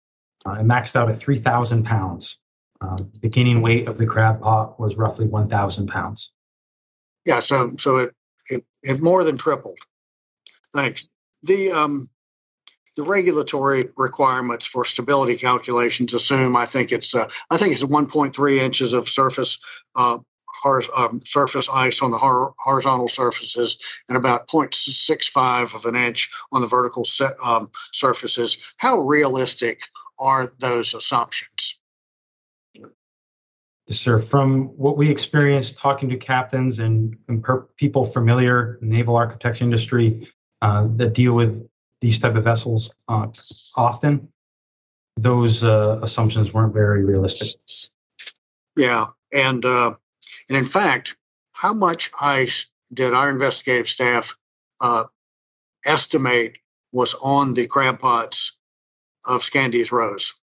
Uh, it maxed out at 3,000 pounds. Uh, beginning weight of the crab pot was roughly 1,000 pounds. Yeah, so so it, it it more than tripled. Thanks. The um the regulatory requirements for stability calculations assume I think it's uh, I think it's 1.3 inches of surface uh, um, surface ice on the horizontal surfaces and about 0.65 of an inch on the vertical um, surfaces. How realistic are those assumptions? Yes, sir. From what we experienced talking to captains and, and per- people familiar in the naval architecture industry uh, that deal with these type of vessels uh, often, those uh, assumptions weren't very realistic. Yeah, and uh, and in fact, how much ice did our investigative staff uh, estimate was on the crab pots of Scandies Rose?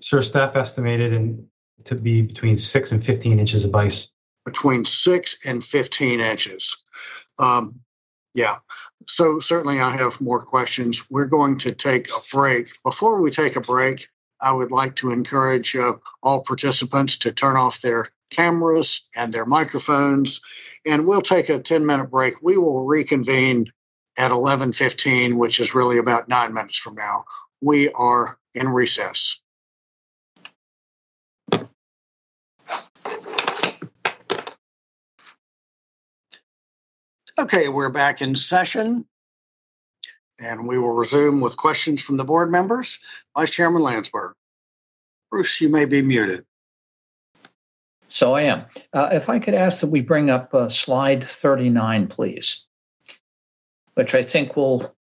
Sir, staff estimated in, to be between six and 15 inches of ice. Between six and 15 inches. Um, yeah. So certainly I have more questions. We're going to take a break. Before we take a break, I would like to encourage uh, all participants to turn off their cameras and their microphones and we'll take a 10 minute break. We will reconvene at 11:15, which is really about 9 minutes from now. We are in recess. Okay, we're back in session and we will resume with questions from the board members. Vice Chairman Landsberg. Bruce, you may be muted. So I am. Uh, if I could ask that we bring up uh, slide 39, please, which I think will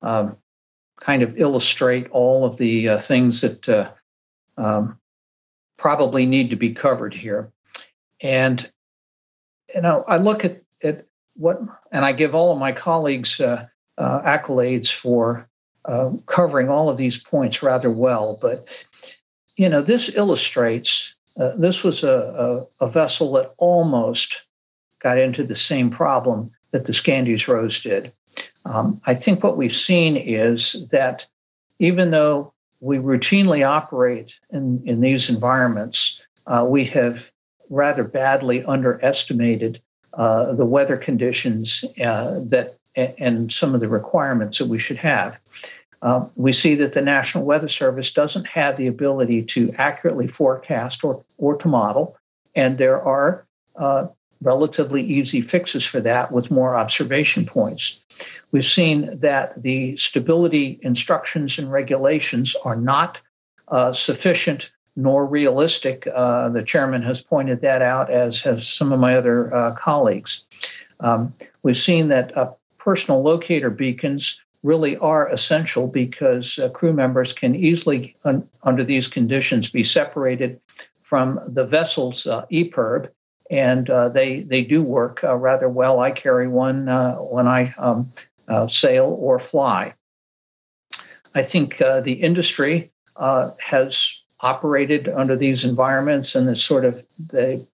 um, kind of illustrate all of the uh, things that uh, um, probably need to be covered here. And, you know, I look at, at what, and I give all of my colleagues uh, uh, accolades for covering all of these points rather well. But, you know, this illustrates uh, this was a, a, a, vessel that almost got into the same problem that the Scandies Rose did. Um, I think what we've seen is that even though we routinely operate in, in these environments, uh, we have rather badly underestimated uh, the weather conditions uh, that and some of the requirements that we should have. Uh, we see that the National Weather Service doesn't have the ability to accurately forecast or, or to model, and there are uh, relatively easy fixes for that with more observation points. We've seen that the stability instructions and regulations are not uh, sufficient nor realistic. Uh, the chairman has pointed that out, as have some of my other uh, colleagues. Um, we've seen that uh, personal locator beacons really are essential because uh, crew members can easily, un- under these conditions, be separated from the vessel's uh, EPIRB, and uh, they they do work rather well. I carry one when I um, sail or fly. I think the industry has operated under these environments, and the sort of the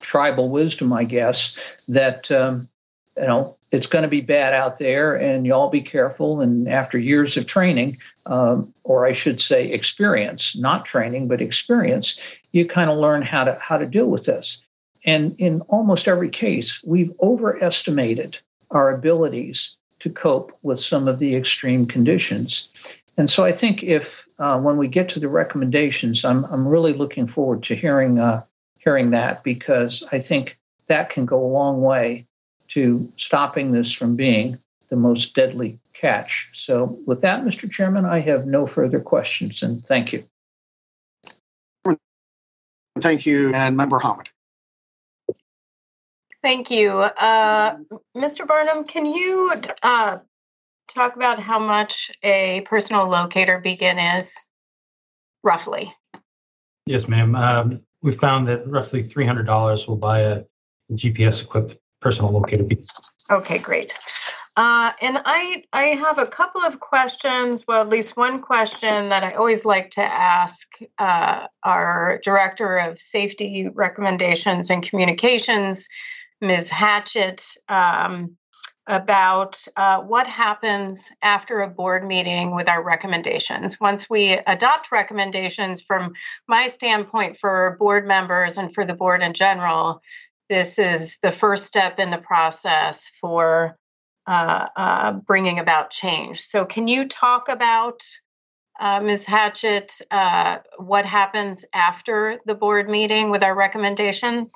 tribal wisdom, I guess, that um, you know it's going to be bad out there and you all be careful and after years of training um, or i should say experience not training but experience you kind of learn how to how to deal with this. And in almost every case we've overestimated our abilities to cope with some of the extreme conditions and so i think if uh, when we get to the recommendations i'm, I'm really looking forward to hearing uh, hearing that because i think that can go a long way to stopping this from being the most deadly catch. So, with that, Mr. Chairman, I have no further questions and thank you. Thank you, and Member Homendy. Thank you. Uh, Mr. Barnum, can you uh, talk about how much a personal locator beacon is, roughly? Yes, ma'am. Um, we found that roughly $300 will buy a GPS equipped personal locator beacon. Okay, great. Uh, and I I have a couple of questions. Well, at least one question that I always like to ask uh, our director of safety recommendations and communications, Ms. Hatchett, um, about uh, what happens after a board meeting with our recommendations. Once we adopt recommendations, from my standpoint, for board members and for the board in general, this is the first step in the process for uh, uh, bringing about change. So, can you talk about, uh, Ms. Hatchett, uh, what happens after the board meeting with our recommendations?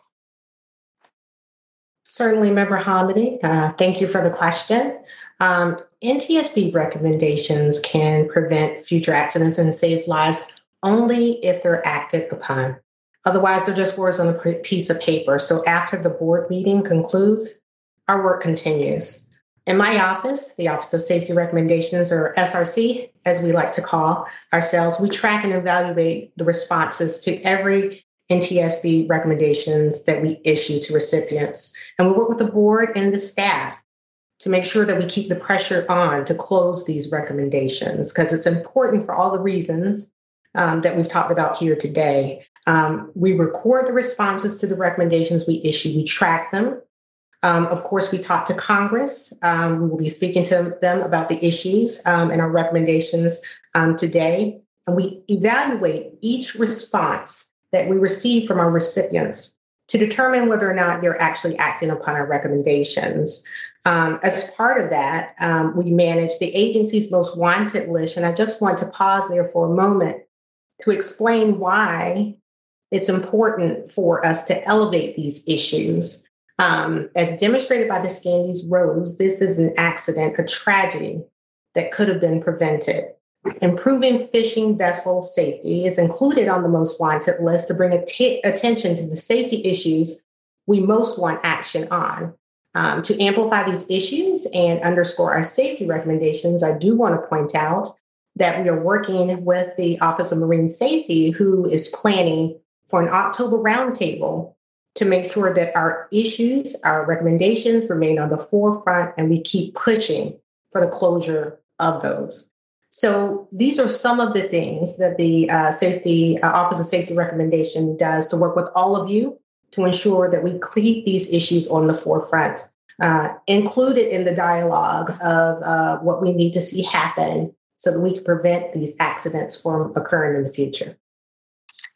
Certainly, Member Homendy. Uh, thank you for the question. Um, NTSB recommendations can prevent future accidents and save lives only if they're acted upon. Otherwise, they're just words on a piece of paper. So after the board meeting concludes, our work continues. In my office, the Office of Safety Recommendations, or SRC, as we like to call ourselves, we track and evaluate the responses to every NTSB recommendations that we issue to recipients. And we work with the board and the staff to make sure that we keep the pressure on to close these recommendations because it's important for all the reasons um, that we've talked about here today. Um, we record the responses to the recommendations we issue, we track them, um, of course, we talk to Congress. Um, we will be speaking to them about the issues um, and our recommendations um, today. And we evaluate each response that we receive from our recipients to determine whether or not they're actually acting upon our recommendations. Um, as part of that, um, we manage the agency's most wanted list. And I just want to pause there for a moment to explain why it's important for us to elevate these issues. Um, as demonstrated by the Scandies Rose, this is an accident, a tragedy that could have been prevented. Improving fishing vessel safety is included on the most wanted list to bring attention to the safety issues we most want action on. Um, to amplify these issues and underscore our safety recommendations, I do want to point out that we are working with the Office of Marine Safety, who is planning for an October roundtable to make sure that our issues, our recommendations remain on the forefront and we keep pushing for the closure of those. So these are some of the things that the uh, safety uh, Office of Safety Recommendation does to work with all of you to ensure that we keep these issues on the forefront, uh, included in the dialogue of uh, what we need to see happen so that we can prevent these accidents from occurring in the future.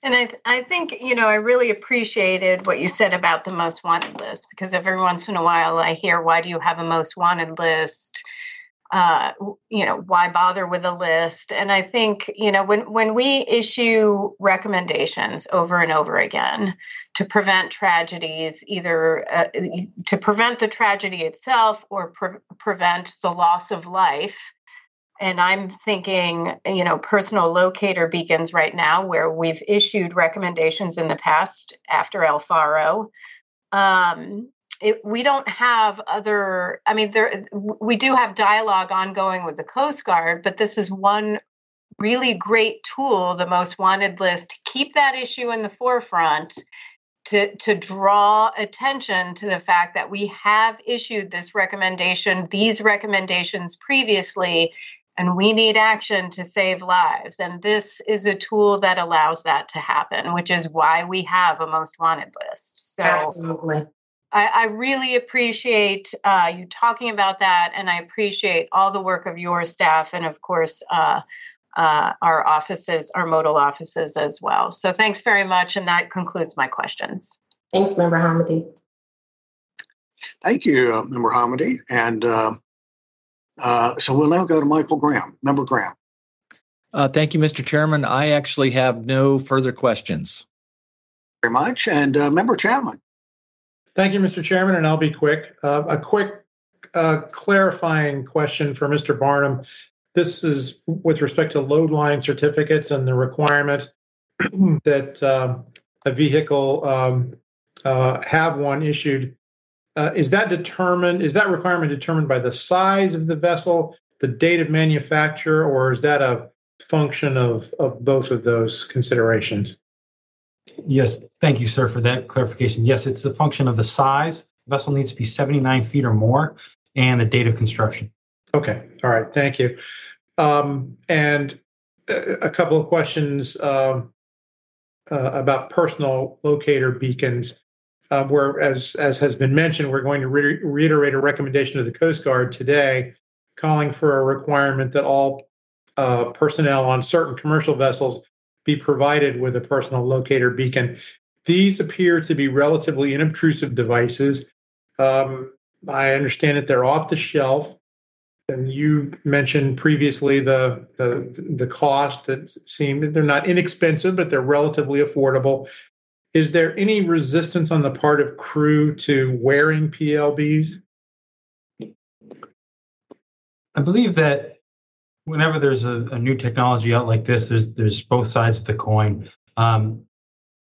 And I, I think, you know, I really appreciated what you said about the most wanted list because every once in a while I hear, why do you have a most wanted list? Uh, you know, why bother with a list? And I think, you know, when, when we issue recommendations over and over again to prevent tragedies, either uh, to prevent the tragedy itself or pre- prevent the loss of life, and I'm thinking, you know, personal locator beacons right now, where we've issued recommendations in the past after El Faro. Um, it, we don't have other, I mean, there we do have dialogue ongoing with the Coast Guard, but this is one really great tool, the most wanted list, to keep that issue in the forefront to, to draw attention to the fact that we have issued this recommendation, these recommendations previously, and we need action to save lives. And this is a tool that allows that to happen, which is why we have a most wanted list. So absolutely. I, I really appreciate uh, you talking about that, and I appreciate all the work of your staff, and of course, uh, uh, our offices, our modal offices as well. So, thanks very much, and that concludes my questions. Thanks, Member Homendy. Thank you, uh, Member Homendy, and uh, uh, so we'll now go to Michael Graham. Member Graham. Uh, thank you, Mr. Chairman. I actually have no further questions. Very much. And uh, Member Chapman. Thank you, Mr. Chairman, and I'll be quick. Uh, a quick uh, clarifying question for Mr. Barnum. This is with respect to load line certificates and the requirement that um, a vehicle um, uh, have one issued uh, is that determined? Is that requirement determined by the size of the vessel, the date of manufacture, or is that a function of of both of those considerations? Yes, thank you, sir, for that clarification. Yes, it's the function of the size. The vessel needs to be 79 feet or more, and the date of construction. Okay, all right, thank you. Um, and a couple of questions um, uh, about personal locator beacons uh, where, as as has been mentioned, we're going to re- reiterate a recommendation of the Coast Guard today, calling for a requirement that all uh, personnel on certain commercial vessels be provided with a personal locator beacon. These appear to be relatively inobtrusive devices. Um, I understand that they're off the shelf, and you mentioned previously the the, the cost that seem they're not inexpensive, but they're relatively affordable. Is there any resistance on the part of crew to wearing PLBs? I believe that whenever there's a, a new technology out like this, there's there's both sides of the coin. Um,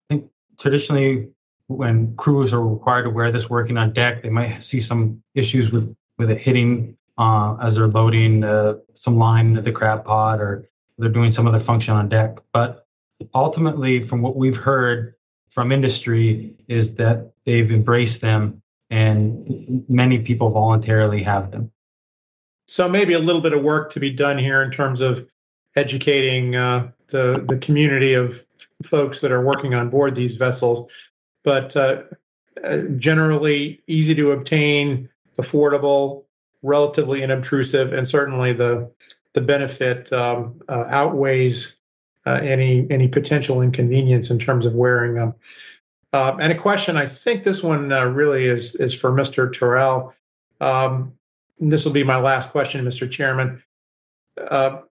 I think traditionally, when crews are required to wear this working on deck, they might see some issues with with it hitting uh, as they're loading uh, some line into the crab pod or they're doing some other function on deck. But ultimately, from what we've heard from industry, is that they've embraced them and many people voluntarily have them. So maybe a little bit of work to be done here in terms of educating uh, the the community of folks that are working on board these vessels. But uh, uh, generally, easy to obtain, affordable, relatively inobtrusive, and certainly the the benefit um, uh, outweighs uh, any any potential inconvenience in terms of wearing them. Uh, and a question, I think this one uh, really is is for Mr. Turrell. Um, this will be my last question, Mr. Chairman. Uh,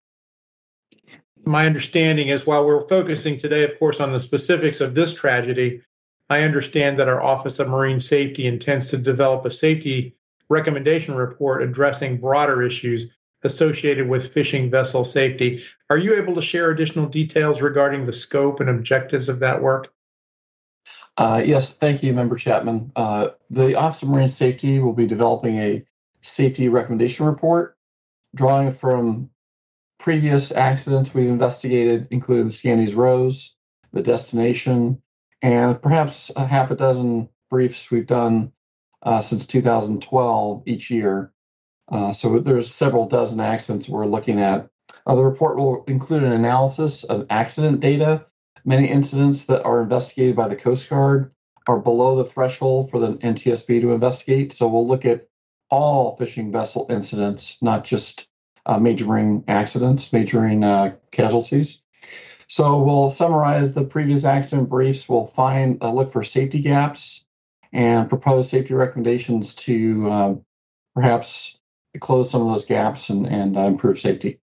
my understanding is while we're focusing today, of course, on the specifics of this tragedy, I understand that our Office of Marine Safety intends to develop a safety recommendation report addressing broader issues associated with fishing vessel safety. Are you able to share additional details regarding the scope and objectives of that work? Uh, yes, thank you, Member Chapman. Uh, the Office of Marine Safety will be developing a safety recommendation report drawing from previous accidents we've investigated, including the Scandies Rose, the destination, and perhaps a half a dozen briefs we've done uh, since 2012 each year. Uh, so there's several dozen accidents we're looking at. Uh, the report will include an analysis of accident data. Many incidents that are investigated by the Coast Guard are below the threshold for the NTSB to investigate. So we'll look at all fishing vessel incidents, not just uh, major marine accidents, majoring uh, casualties. So we'll summarize the previous accident briefs. We'll find uh, look for safety gaps and propose safety recommendations to uh, perhaps close some of those gaps and, and uh, improve safety.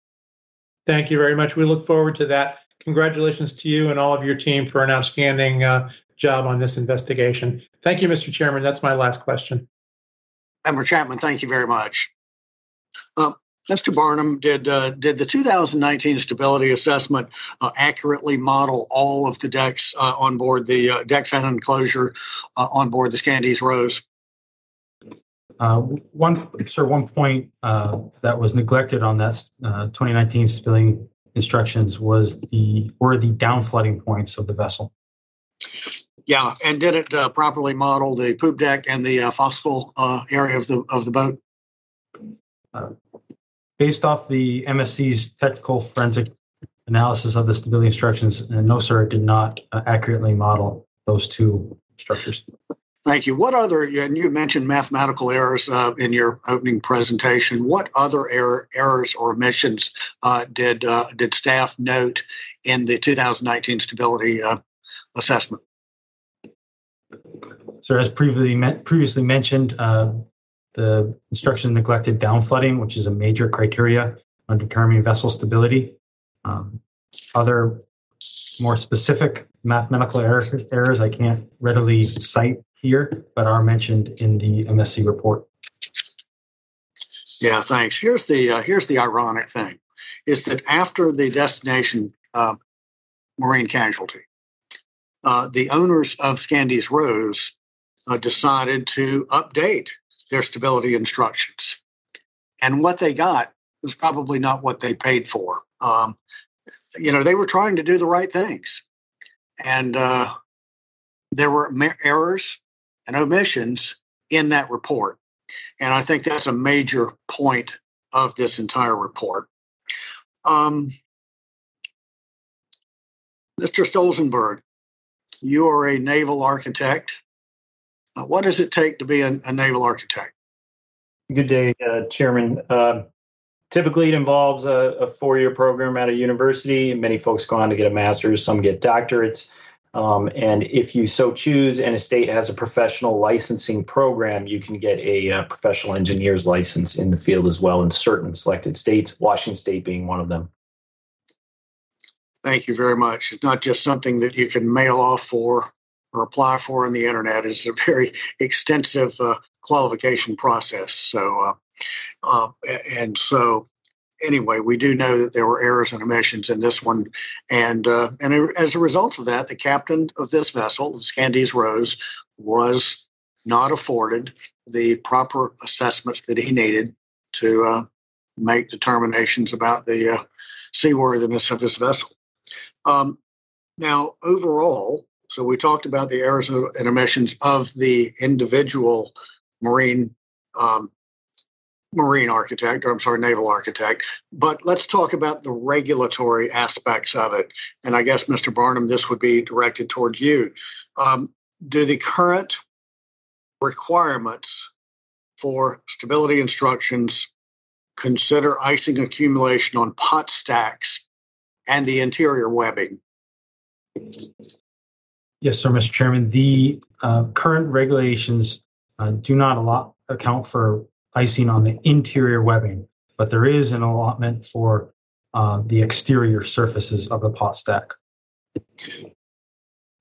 Thank you very much. We look forward to that. Congratulations to you and all of your team for an outstanding uh, job on this investigation. Thank you, Mr. Chairman. That's my last question. Member Chapman, thank you very much. Um, Mr. Barnum, did uh, did the 2019 stability assessment uh, accurately model all of the decks uh, on board the uh, decks and enclosure uh, on board the Scandies Rose? Uh, one, sir, one point that was neglected on that 2019 stability instructions was the were the down flooding points of the vessel. Yeah, and did it properly model the poop deck and the forecastle area of the of the boat? based off the MSC's technical forensic analysis of the stability instructions, uh, no, sir, it did not uh, accurately model those two structures. Thank you. What other, and you mentioned mathematical errors uh, in your opening presentation. What other error, errors or omissions uh, did uh, did staff note in the 2019 stability uh, assessment? So, as previously previously mentioned, the instruction neglected down flooding, which is a major criteria on determining vessel stability. Um, other more specific mathematical errors, errors I can't readily cite here, but are mentioned in the MSC report. Yeah, thanks. Here's the uh, here's the ironic thing, is that after the destination uh, marine casualty, uh, the owners of Scandies Rose uh, decided to update their stability instructions. And what they got was probably not what they paid for. Um, you know, they were trying to do the right things. And uh, there were errors and omissions in that report. And I think that's a major point of this entire report. Um, Mr. Stolzenberg, you are a naval architect. Uh, what does it take to be a, a naval architect? Good day, uh, Chairman. Uh, typically, it involves a, a four year program at a university. Many folks go on to get a master's, some get doctorates. Um, and if you so choose, and a state has a professional licensing program, you can get a, uh, professional engineer's license in the field as well in certain selected states, Washington State being one of them. Thank you very much. It's not just something that you can mail off for or apply for on the internet. is a very extensive uh, qualification process. So, uh, uh, and so anyway, we do know that there were errors and omissions in this one, and uh, and as a result of that, the captain of this vessel, the Scandies Rose, was not afforded the proper assessments that he needed to uh, make determinations about the uh, seaworthiness of his vessel. Um, now, overall, so we talked about the errors and emissions of the individual marine um, marine architect, or I'm sorry, naval architect. But let's talk about the regulatory aspects of it. And I guess, Mr. Barnum, this would be directed towards you. Um, do the current requirements for stability instructions consider icing accumulation on pot stacks and the interior webbing? Yes, sir, Mr. Chairman. The uh, current regulations uh, do not allow, account for icing on the interior webbing, but there is an allotment for uh, the exterior surfaces of the pot stack.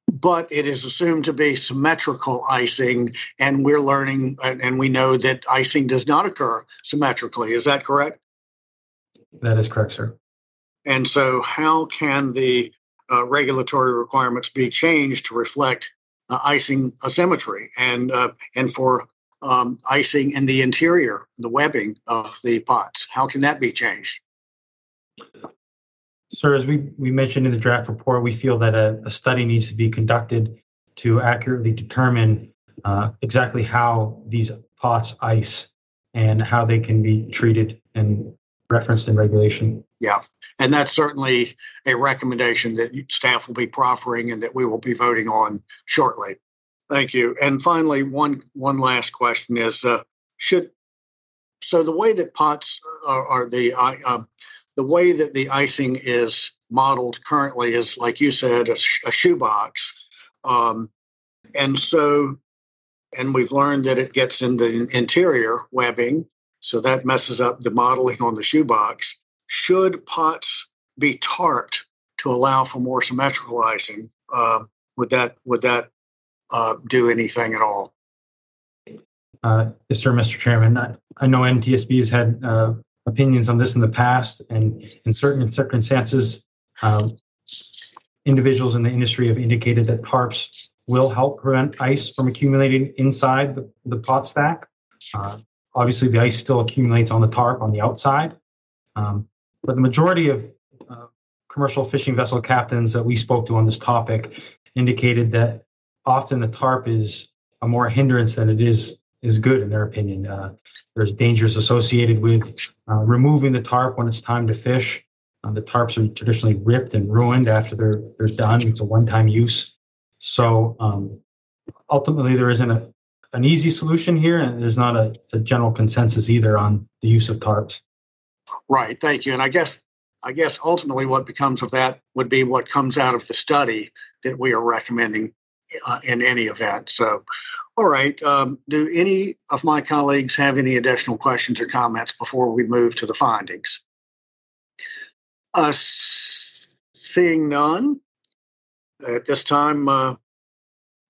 But it is assumed to be symmetrical icing, and we're learning and we know that icing does not occur symmetrically. Is that correct? That is correct, sir. And so, how can the uh, regulatory requirements be changed to reflect uh, icing asymmetry and uh, and for um, icing in the interior, the webbing of the pots? How can that be changed? Sir, as we, we mentioned in the draft report, we feel that a, a study needs to be conducted to accurately determine uh, exactly how these pots ice and how they can be treated and referenced in regulation. Yeah, and that's certainly a recommendation that staff will be proffering and that we will be voting on shortly. Thank you. And finally, one one last question is: uh, Should so the way that pots are, are the uh, the way that the icing is modeled currently is, like you said, a, sh- a shoebox, um, and so and we've learned that it gets in the interior webbing, so that messes up the modeling on the shoebox. Should pots be tarped to allow for more symmetrical icing? Uh, would that would that uh, do anything at all? Uh, yes, sir, Mr. Chairman. I, I know NTSB has had uh, opinions on this in the past, and in certain circumstances, um, individuals in the industry have indicated that tarps will help prevent ice from accumulating inside the, the pot stack. Uh, obviously, the ice still accumulates on the tarp on the outside, um, but the majority of uh, commercial fishing vessel captains that we spoke to on this topic indicated that often the tarp is a more hindrance than it is is good in their opinion. Uh, there's dangers associated with uh, removing the tarp when it's time to fish. Uh, the tarps are traditionally ripped and ruined after they're they're done. It's a one-time use. So um, ultimately, there isn't a, an easy solution here, and there's not a, a general consensus either on the use of tarps. Right. Thank you. And I guess I guess ultimately what becomes of that would be what comes out of the study that we are recommending uh, in any event. So, all right. Um, do any of my colleagues have any additional questions or comments before we move to the findings? Uh, seeing none, at this time, uh,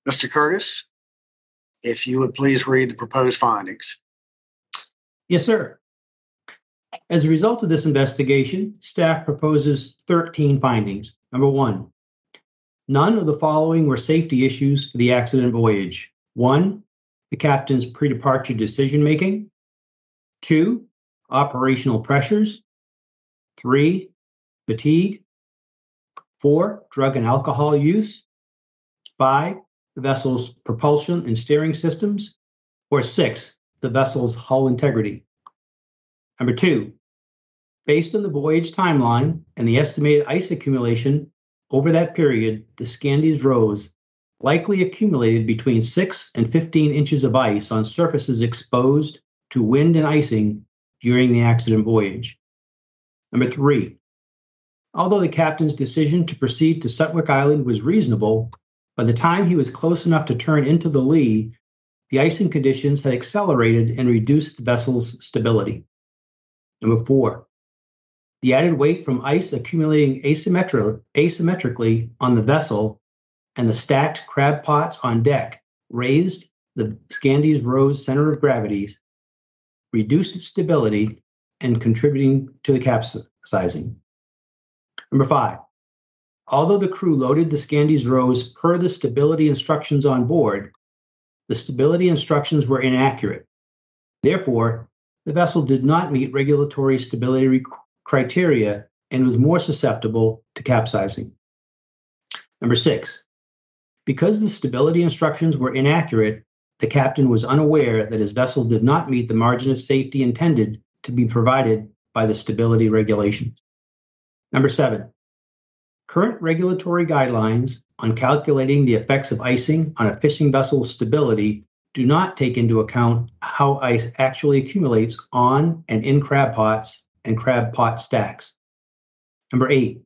Mr. Curtis, if you would please read the proposed findings. Yes, sir. As a result of this investigation, staff proposes 13 findings. Number one, None of the following were safety issues for the accident voyage. One, the captain's pre departure decision making. Two, operational pressures. Three, fatigue. Four, drug and alcohol use. Five, the vessel's propulsion and steering systems. Or six, the vessel's hull integrity. Number two, based on the voyage timeline and the estimated ice accumulation over that period, the Scandies Rose likely accumulated between 6 and 15 inches of ice on surfaces exposed to wind and icing during the accident voyage. Number three, although the captain's decision to proceed to Sutwik Island was reasonable, by the time he was close enough to turn into the lee, the icing conditions had accelerated and reduced the vessel's stability. Number four, the added weight from ice accumulating asymmetri- asymmetrically on the vessel and the stacked crab pots on deck raised the Scandies Rose center of gravity, reduced its stability, and contributing to the capsizing. Number five, although the crew loaded the Scandies Rose per the stability instructions on board, the stability instructions were inaccurate. Therefore, the vessel did not meet regulatory stability criteria and was more susceptible to capsizing. Number six, because the stability instructions were inaccurate, the captain was unaware that his vessel did not meet the margin of safety intended to be provided by the stability regulations. Number seven, current regulatory guidelines on calculating the effects of icing on a fishing vessel's stability do not take into account how ice actually accumulates on and in crab pots and crab pot stacks. Number eight,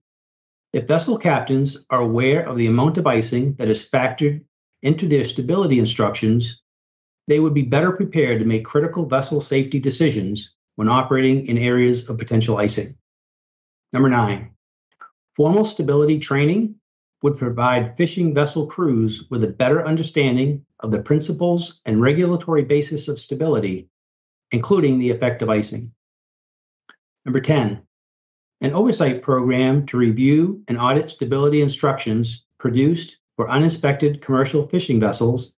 if vessel captains are aware of the amount of icing that is factored into their stability instructions, they would be better prepared to make critical vessel safety decisions when operating in areas of potential icing. Number nine, formal stability training would provide fishing vessel crews with a better understanding of the principles and regulatory basis of stability, including the effect of icing. Number 10, an oversight program to review and audit stability instructions produced for uninspected commercial fishing vessels,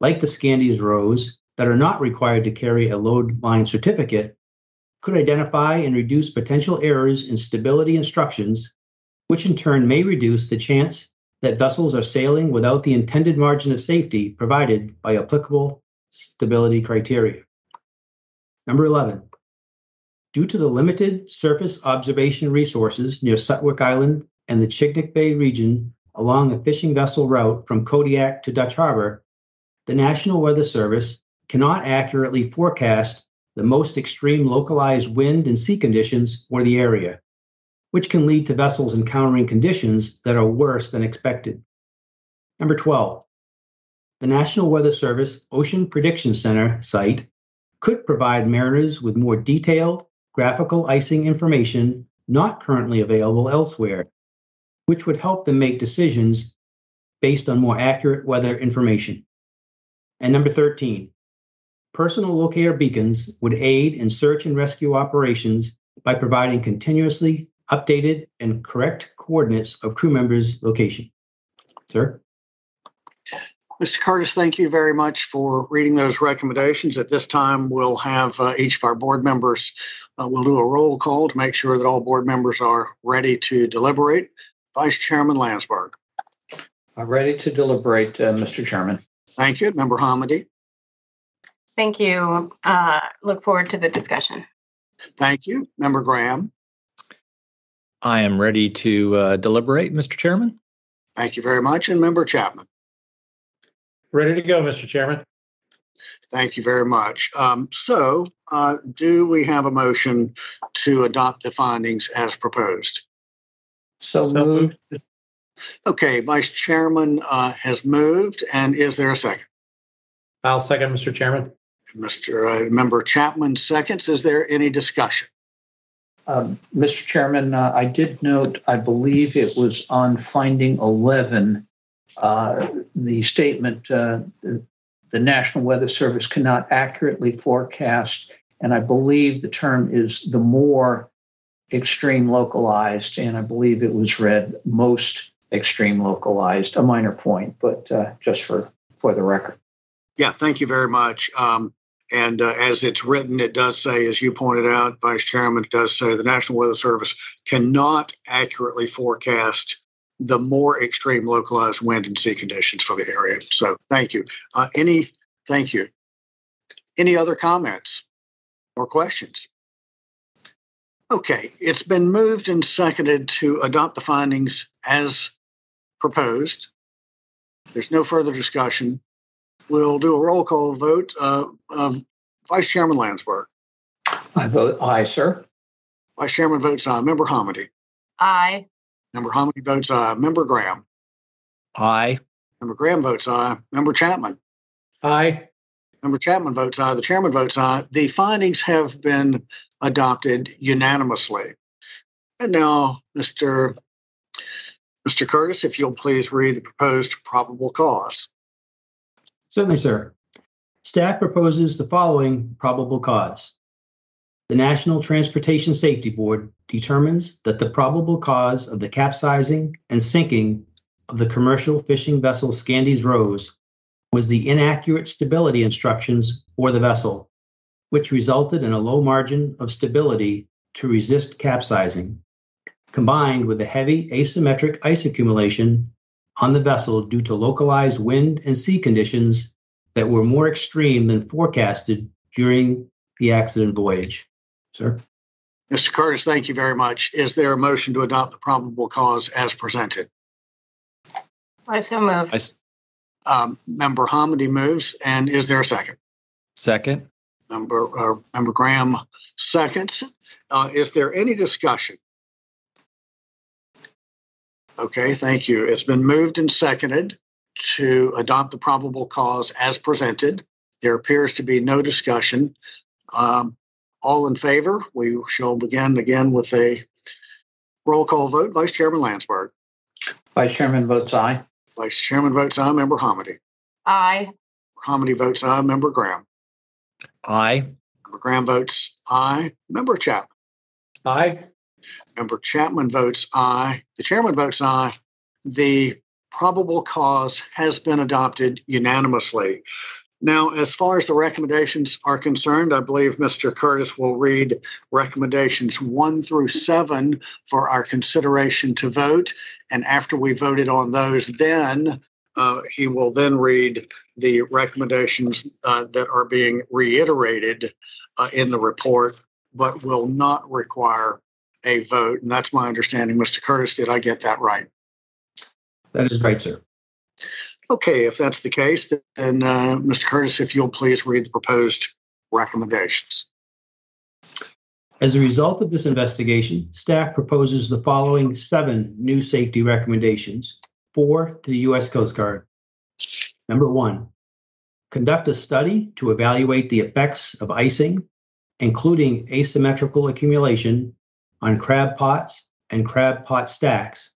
like the Scandies Rose, that are not required to carry a load line certificate, could identify and reduce potential errors in stability instructions, which in turn may reduce the chance that vessels are sailing without the intended margin of safety provided by applicable stability criteria. Number 11. Due to the limited surface observation resources near Sutwik Island and the Chignik Bay region along the fishing vessel route from Kodiak to Dutch Harbor, the National Weather Service cannot accurately forecast the most extreme localized wind and sea conditions for the area which can lead to vessels encountering conditions that are worse than expected. Number 12, the National Weather Service Ocean Prediction Center site could provide mariners with more detailed graphical icing information not currently available elsewhere, which would help them make decisions based on more accurate weather information. And number 13, personal locator beacons would aid in search and rescue operations by providing continuously updated and correct coordinates of crew members' location. Sir? Mr. Curtis, thank you very much for reading those recommendations. At this time, we'll have uh, each of our board members, uh, we'll do a roll call to make sure that all board members are ready to deliberate. Vice Chairman Landsberg. I'm ready to deliberate, uh, Mr. Chairman. Thank you. Member Homendy. Thank you. Uh, look forward to the discussion. Thank you. Member Graham. I am ready to uh, deliberate, Mr. Chairman. Thank you very much. And Member Chapman. Ready to go, Mr. Chairman. Thank you very much. Um, so, uh, do we have a motion to adopt the findings as proposed? So, so moved. Okay, Vice Chairman uh, has moved, and is there a second? I'll second, Mr. Chairman. Mr. Uh, Member Chapman seconds. Is there any discussion? Um, Mr. Chairman, uh, I did note, I believe it was on finding 11, uh, the statement uh, the National Weather Service cannot accurately forecast, and I believe the term is the more extreme localized, and I believe it was read most extreme localized, a minor point, but uh, just for, for the record. Yeah, thank you very much. Um, and uh, as it's written, it does say, as you pointed out, Vice Chairman, it does say the National Weather Service cannot accurately forecast the more extreme localized wind and sea conditions for the area. So thank you. Uh, any, thank you. Any other comments or questions? Okay, it's been moved and seconded to adopt the findings as proposed. There's no further discussion. We'll do a roll call vote. Uh, uh, Vice Chairman Landsberg. I vote aye, sir. Vice Chairman votes aye. Member Homendy. Aye. Member Homendy votes aye. Member Graham. Aye. Member Graham votes aye. Member Chapman. Aye. Member Chapman votes aye. The chairman votes aye. The findings have been adopted unanimously. And now, Mr. Mr. Curtis, if you'll please read the proposed probable cause. Certainly, sir. Staff proposes the following probable cause. The National Transportation Safety Board determines that the probable cause of the capsizing and sinking of the commercial fishing vessel Scandies Rose was the inaccurate stability instructions for the vessel, which resulted in a low margin of stability to resist capsizing, combined with a heavy asymmetric ice accumulation on the vessel due to localized wind and sea conditions that were more extreme than forecasted during the accident voyage. Sir? Mr. Curtis, thank you very much. Is there a motion to adopt the probable cause as presented? I so move. I s- Um, Member Homendy moves, and is there a second? second. Member, uh, Member Graham seconds. Uh, is there any discussion? Okay, thank you. It's been moved and seconded to adopt the probable cause as presented. There appears to be no discussion. Um, all in favor? We shall begin again with a roll call vote. Vice Chairman Landsberg. Vice Chairman votes aye. Vice Chairman votes aye. Member Homendy. Aye. Homendy votes aye. Member Graham. Aye. Member Graham votes aye. Member Chapman. Aye. Member Chapman votes aye. The chairman votes aye. The probable cause has been adopted unanimously. Now, as far as the recommendations are concerned, I believe Mr. Curtis will read recommendations one through seven for our consideration to vote. And after we voted on those, then uh, he will then read the recommendations uh, that are being reiterated uh, in the report, but will not require a vote. And that's my understanding. Mr. Curtis, did I get that right? That is right, sir. Okay, if that's the case, then uh, Mr. Curtis, if you'll please read the proposed recommendations. As a result of this investigation, staff proposes the following seven new safety recommendations, four to the U.S. Coast Guard. Number one, conduct a study to evaluate the effects of icing, including asymmetrical accumulation, on crab pots and crab pot stacks,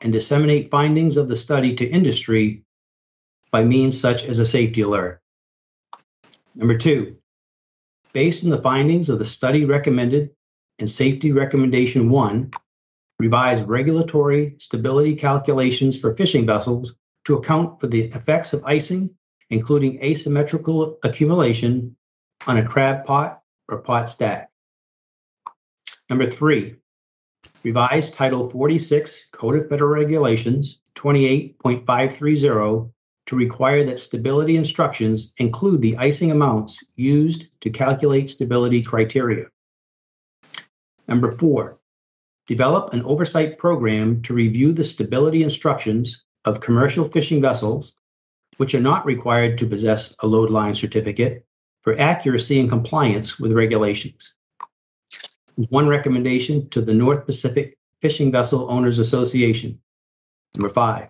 and disseminate findings of the study to industry by means such as a safety alert. Number two, based on the findings of the study recommended and safety recommendation one, revise regulatory stability calculations for fishing vessels to account for the effects of icing, including asymmetrical accumulation on a crab pot or pot stack. Number three, revise Title 46 Code of Federal Regulations 28.530 to require that stability instructions include the icing amounts used to calculate stability criteria. Number four, develop an oversight program to review the stability instructions of commercial fishing vessels, which are not required to possess a load line certificate, for accuracy and compliance with regulations. One recommendation to the North Pacific Fishing Vessel Owners Association. Number five,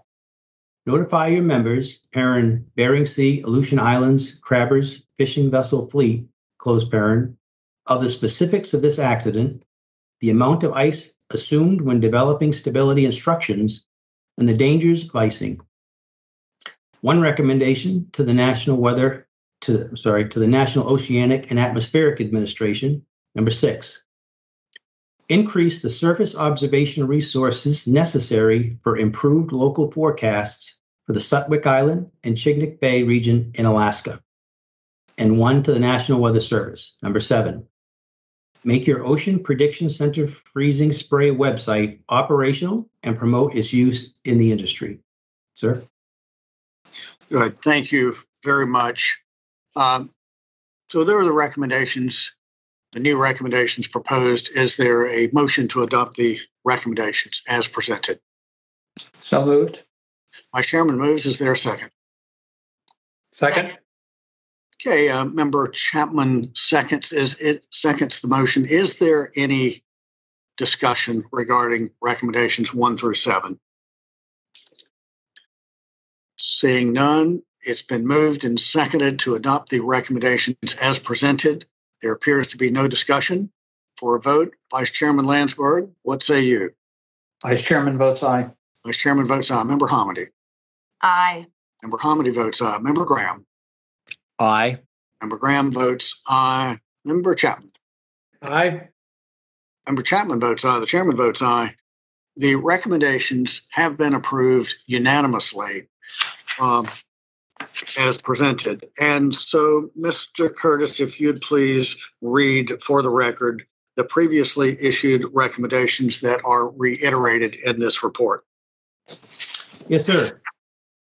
notify your members, parent Bering Sea, Aleutian Islands, Crabbers Fishing Vessel Fleet, close parent, of the specifics of this accident, the amount of ice assumed when developing stability instructions, and the dangers of icing. One recommendation to the National Weather, to sorry, to the National Oceanic and Atmospheric Administration. Number six, increase the surface observation resources necessary for improved local forecasts for the Sutwik Island and Chignik Bay region in Alaska. And one to the National Weather Service. Number seven, make your Ocean Prediction Center freezing spray website operational and promote its use in the industry. Sir? Good. Thank you very much. Um, so there are the recommendations, the new recommendations proposed. Is there a motion to adopt the recommendations as presented? So moved. My Chairman moves. Is there a second? Second. Okay, uh, Member Chapman seconds is it seconds the motion. Is there any discussion regarding recommendations one through seven? Seeing none, it's been moved and seconded to adopt the recommendations as presented. There appears to be no discussion. For a vote, Vice Chairman Landsberg, what say you? Vice Chairman votes aye. Vice Chairman votes aye. Member Homendy. Aye. Member Homendy votes aye. Member Graham. Aye. Member Graham votes aye. Member Chapman. Aye. Member Chapman votes aye. The chairman votes aye. The recommendations have been approved unanimously. Um, as presented. And so, Mr. Curtis, if you'd please read for the record the previously issued recommendations that are reiterated in this report. Yes, sir.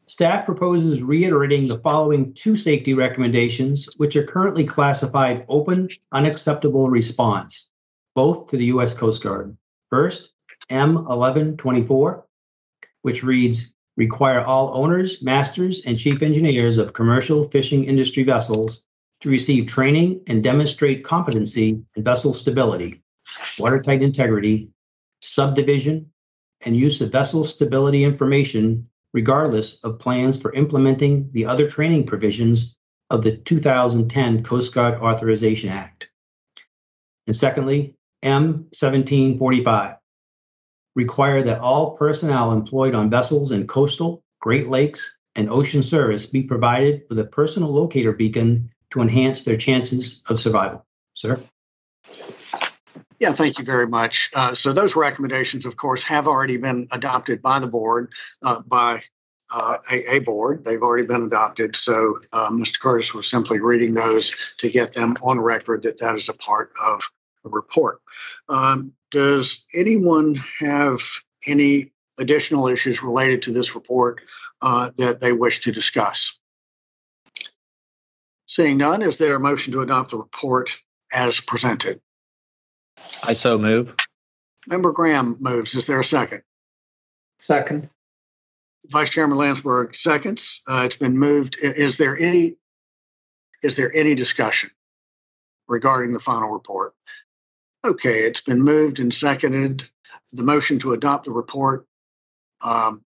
Staff proposes reiterating the following two safety recommendations, which are currently classified open unacceptable response, both to the U.S. Coast Guard. First, M1124, which reads require all owners, masters, and chief engineers of commercial fishing industry vessels to receive training and demonstrate competency in vessel stability, watertight integrity, subdivision, and use of vessel stability information regardless of plans for implementing the other training provisions of the 2010 Coast Guard Authorization Act. And secondly, M1745 require that all personnel employed on vessels in coastal, Great Lakes, and ocean service be provided with a personal locator beacon to enhance their chances of survival. Sir? Yeah, thank you very much. Uh, so those recommendations, of course, have already been adopted by the board, uh, by uh, a, a, board. They've already been adopted. So uh, Mr. Curtis was simply reading those to get them on record that that is a part of the report. Um, does anyone have any additional issues related to this report uh, that they wish to discuss? Seeing none, is there a motion to adopt the report as presented? I so move. Member Graham moves. Is there a second? Second. Vice Chairman Landsberg seconds. Uh, it's been moved. Is there any is there any discussion regarding the final report? Okay, it's been moved and seconded. The motion to adopt the report. Um,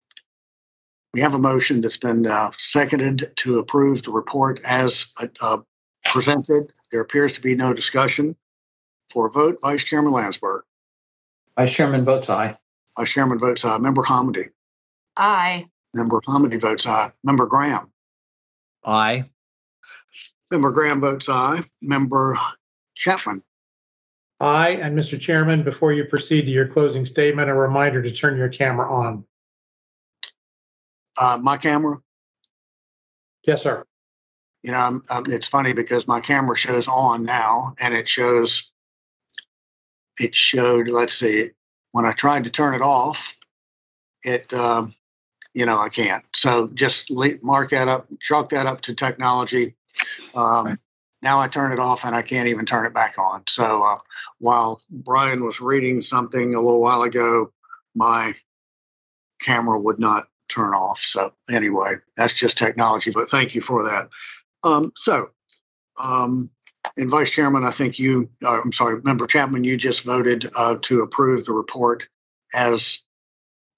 we have a motion that's been uh, seconded to approve the report as uh, presented. There appears to be no discussion. For a vote, Vice Chairman Landsberg. Vice Chairman votes aye. Vice Chairman votes aye. Member Homendy. Aye. Member Homendy votes aye. Member Graham. Aye. Member Graham votes aye. Member Chapman. Aye. And Mr. Chairman, before you proceed to your closing statement, a reminder to turn your camera on. Uh, my camera? Yes, sir. You know, I'm, I'm, it's funny because my camera shows on now and it shows, it showed, let's see, when I tried to turn it off, it, um, you know, I can't. So just mark that up, chalk that up to technology. Um, right. Now I turn it off and I can't even turn it back on. So uh, while Brian was reading something a little while ago, my camera would not turn off. So anyway, that's just technology. But thank you for that. Um, so, um, and Vice Chairman, I think you, uh, I'm sorry, Member Chapman, you just voted uh, to approve the report as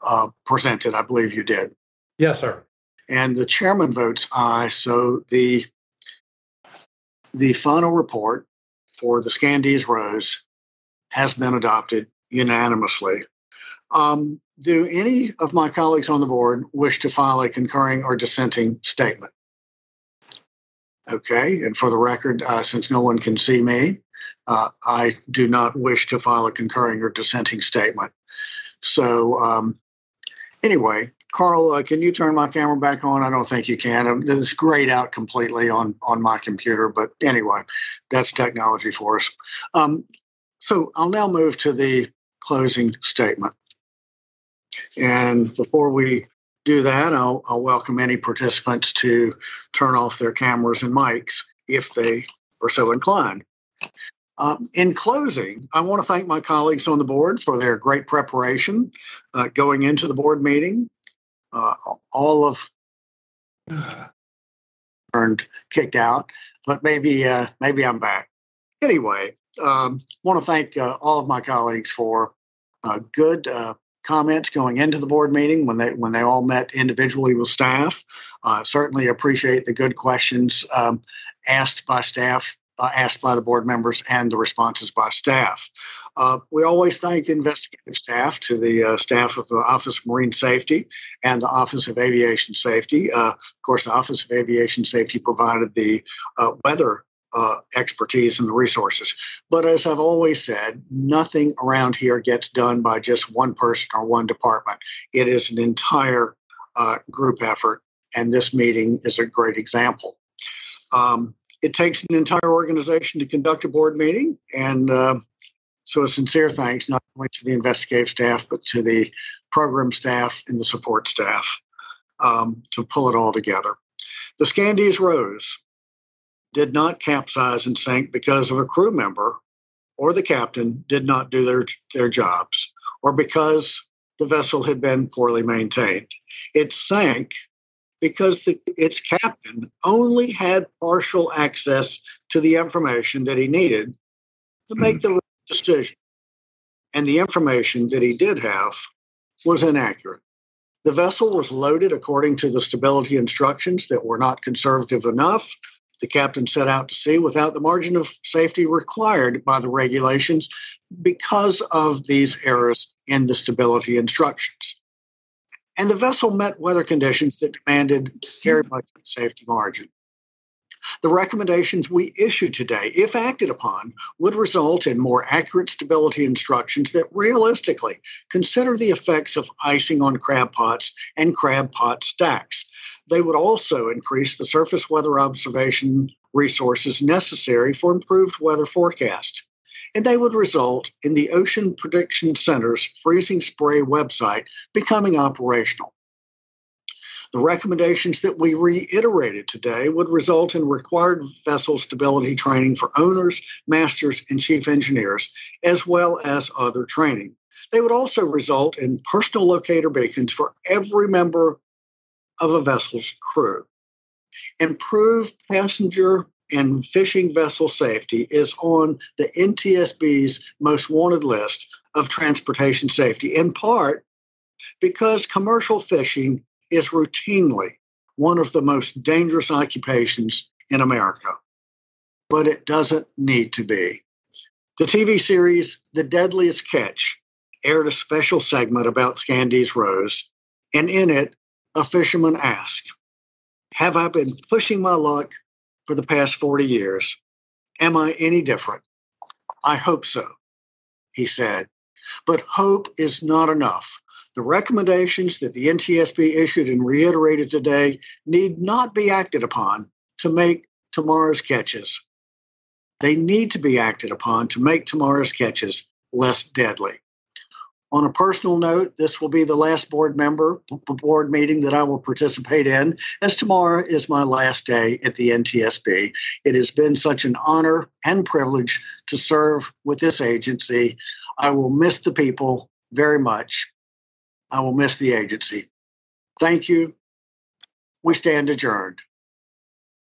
uh, presented. I believe you did. Yes, sir. And the chairman votes aye. So the the final report for the Scandies Rose has been adopted unanimously. Um, do any of my colleagues on the board wish to file a concurring or dissenting statement? Okay, and for the record, uh, since no one can see me, uh, I do not wish to file a concurring or dissenting statement. So, um, anyway, Carl, uh, can you turn my camera back on? I don't think you can. It's grayed out completely on on my computer, but anyway, that's technology for us. Um, so I'll now move to the closing statement. And before we do that, I'll, I'll welcome any participants to turn off their cameras and mics if they are so inclined. Um, in closing, I want to thank my colleagues on the board for their great preparation uh, going into the board meeting. Uh, all of turned kicked out, but maybe uh, maybe I'm back. Anyway, um, want to thank uh, all of my colleagues for uh, good uh, comments going into the board meeting when they when they all met individually with staff. Certainly appreciate the good questions um, asked by staff, uh, asked by the board members, and the responses by staff. Uh, we always thank the investigative staff, to the uh, staff of the Office of Marine Safety and the Office of Aviation Safety. Uh, of course, the Office of Aviation Safety provided the uh, weather uh, expertise and the resources. But as I've always said, nothing around here gets done by just one person or one department. It is an entire uh, group effort. and this meeting is a great example. Um, it takes an entire organization to conduct a board meeting, and uh, so a sincere thanks not only to the investigative staff, but to the program staff and the support staff um, to pull it all together. The Scandies Rose did not capsize and sink because of a crew member or the captain did not do their, their jobs or because the vessel had been poorly maintained. It sank because the, its captain only had partial access to the information that he needed to make mm-hmm. the decision. And the information that he did have was inaccurate. The vessel was loaded according to the stability instructions that were not conservative enough. The captain set out to sea without the margin of safety required by the regulations because of these errors in the stability instructions. And the vessel met weather conditions that demanded very much safety margin. The recommendations we issue today, if acted upon, would result in more accurate stability instructions that realistically consider the effects of icing on crab pots and crab pot stacks. They would also increase the surface weather observation resources necessary for improved weather forecast. And they would result in the Ocean Prediction Center's freezing spray website becoming operational. The recommendations that we reiterated today would result in required vessel stability training for owners, masters, and chief engineers, as well as other training. They would also result in personal locator beacons for every member of a vessel's crew. Improved passenger and fishing vessel safety is on the NTSB's most wanted list of transportation safety, in part because commercial fishing is routinely one of the most dangerous occupations in America. But it doesn't need to be. The TV series The Deadliest Catch aired a special segment about Scandies Rose, and in it, a fisherman asked, Have I been pushing my luck for the past 40 years? Am I any different? I hope so, he said. But hope is not enough. The recommendations that the NTSB issued and reiterated today need not be acted upon to make tomorrow's catches. They need to be acted upon to make tomorrow's catches less deadly. On a personal note, this will be the last board member board meeting that I will participate in, as tomorrow is my last day at the NTSB. It has been such an honor and privilege to serve with this agency. I will miss the people very much. I will miss the agency. Thank you. We stand adjourned.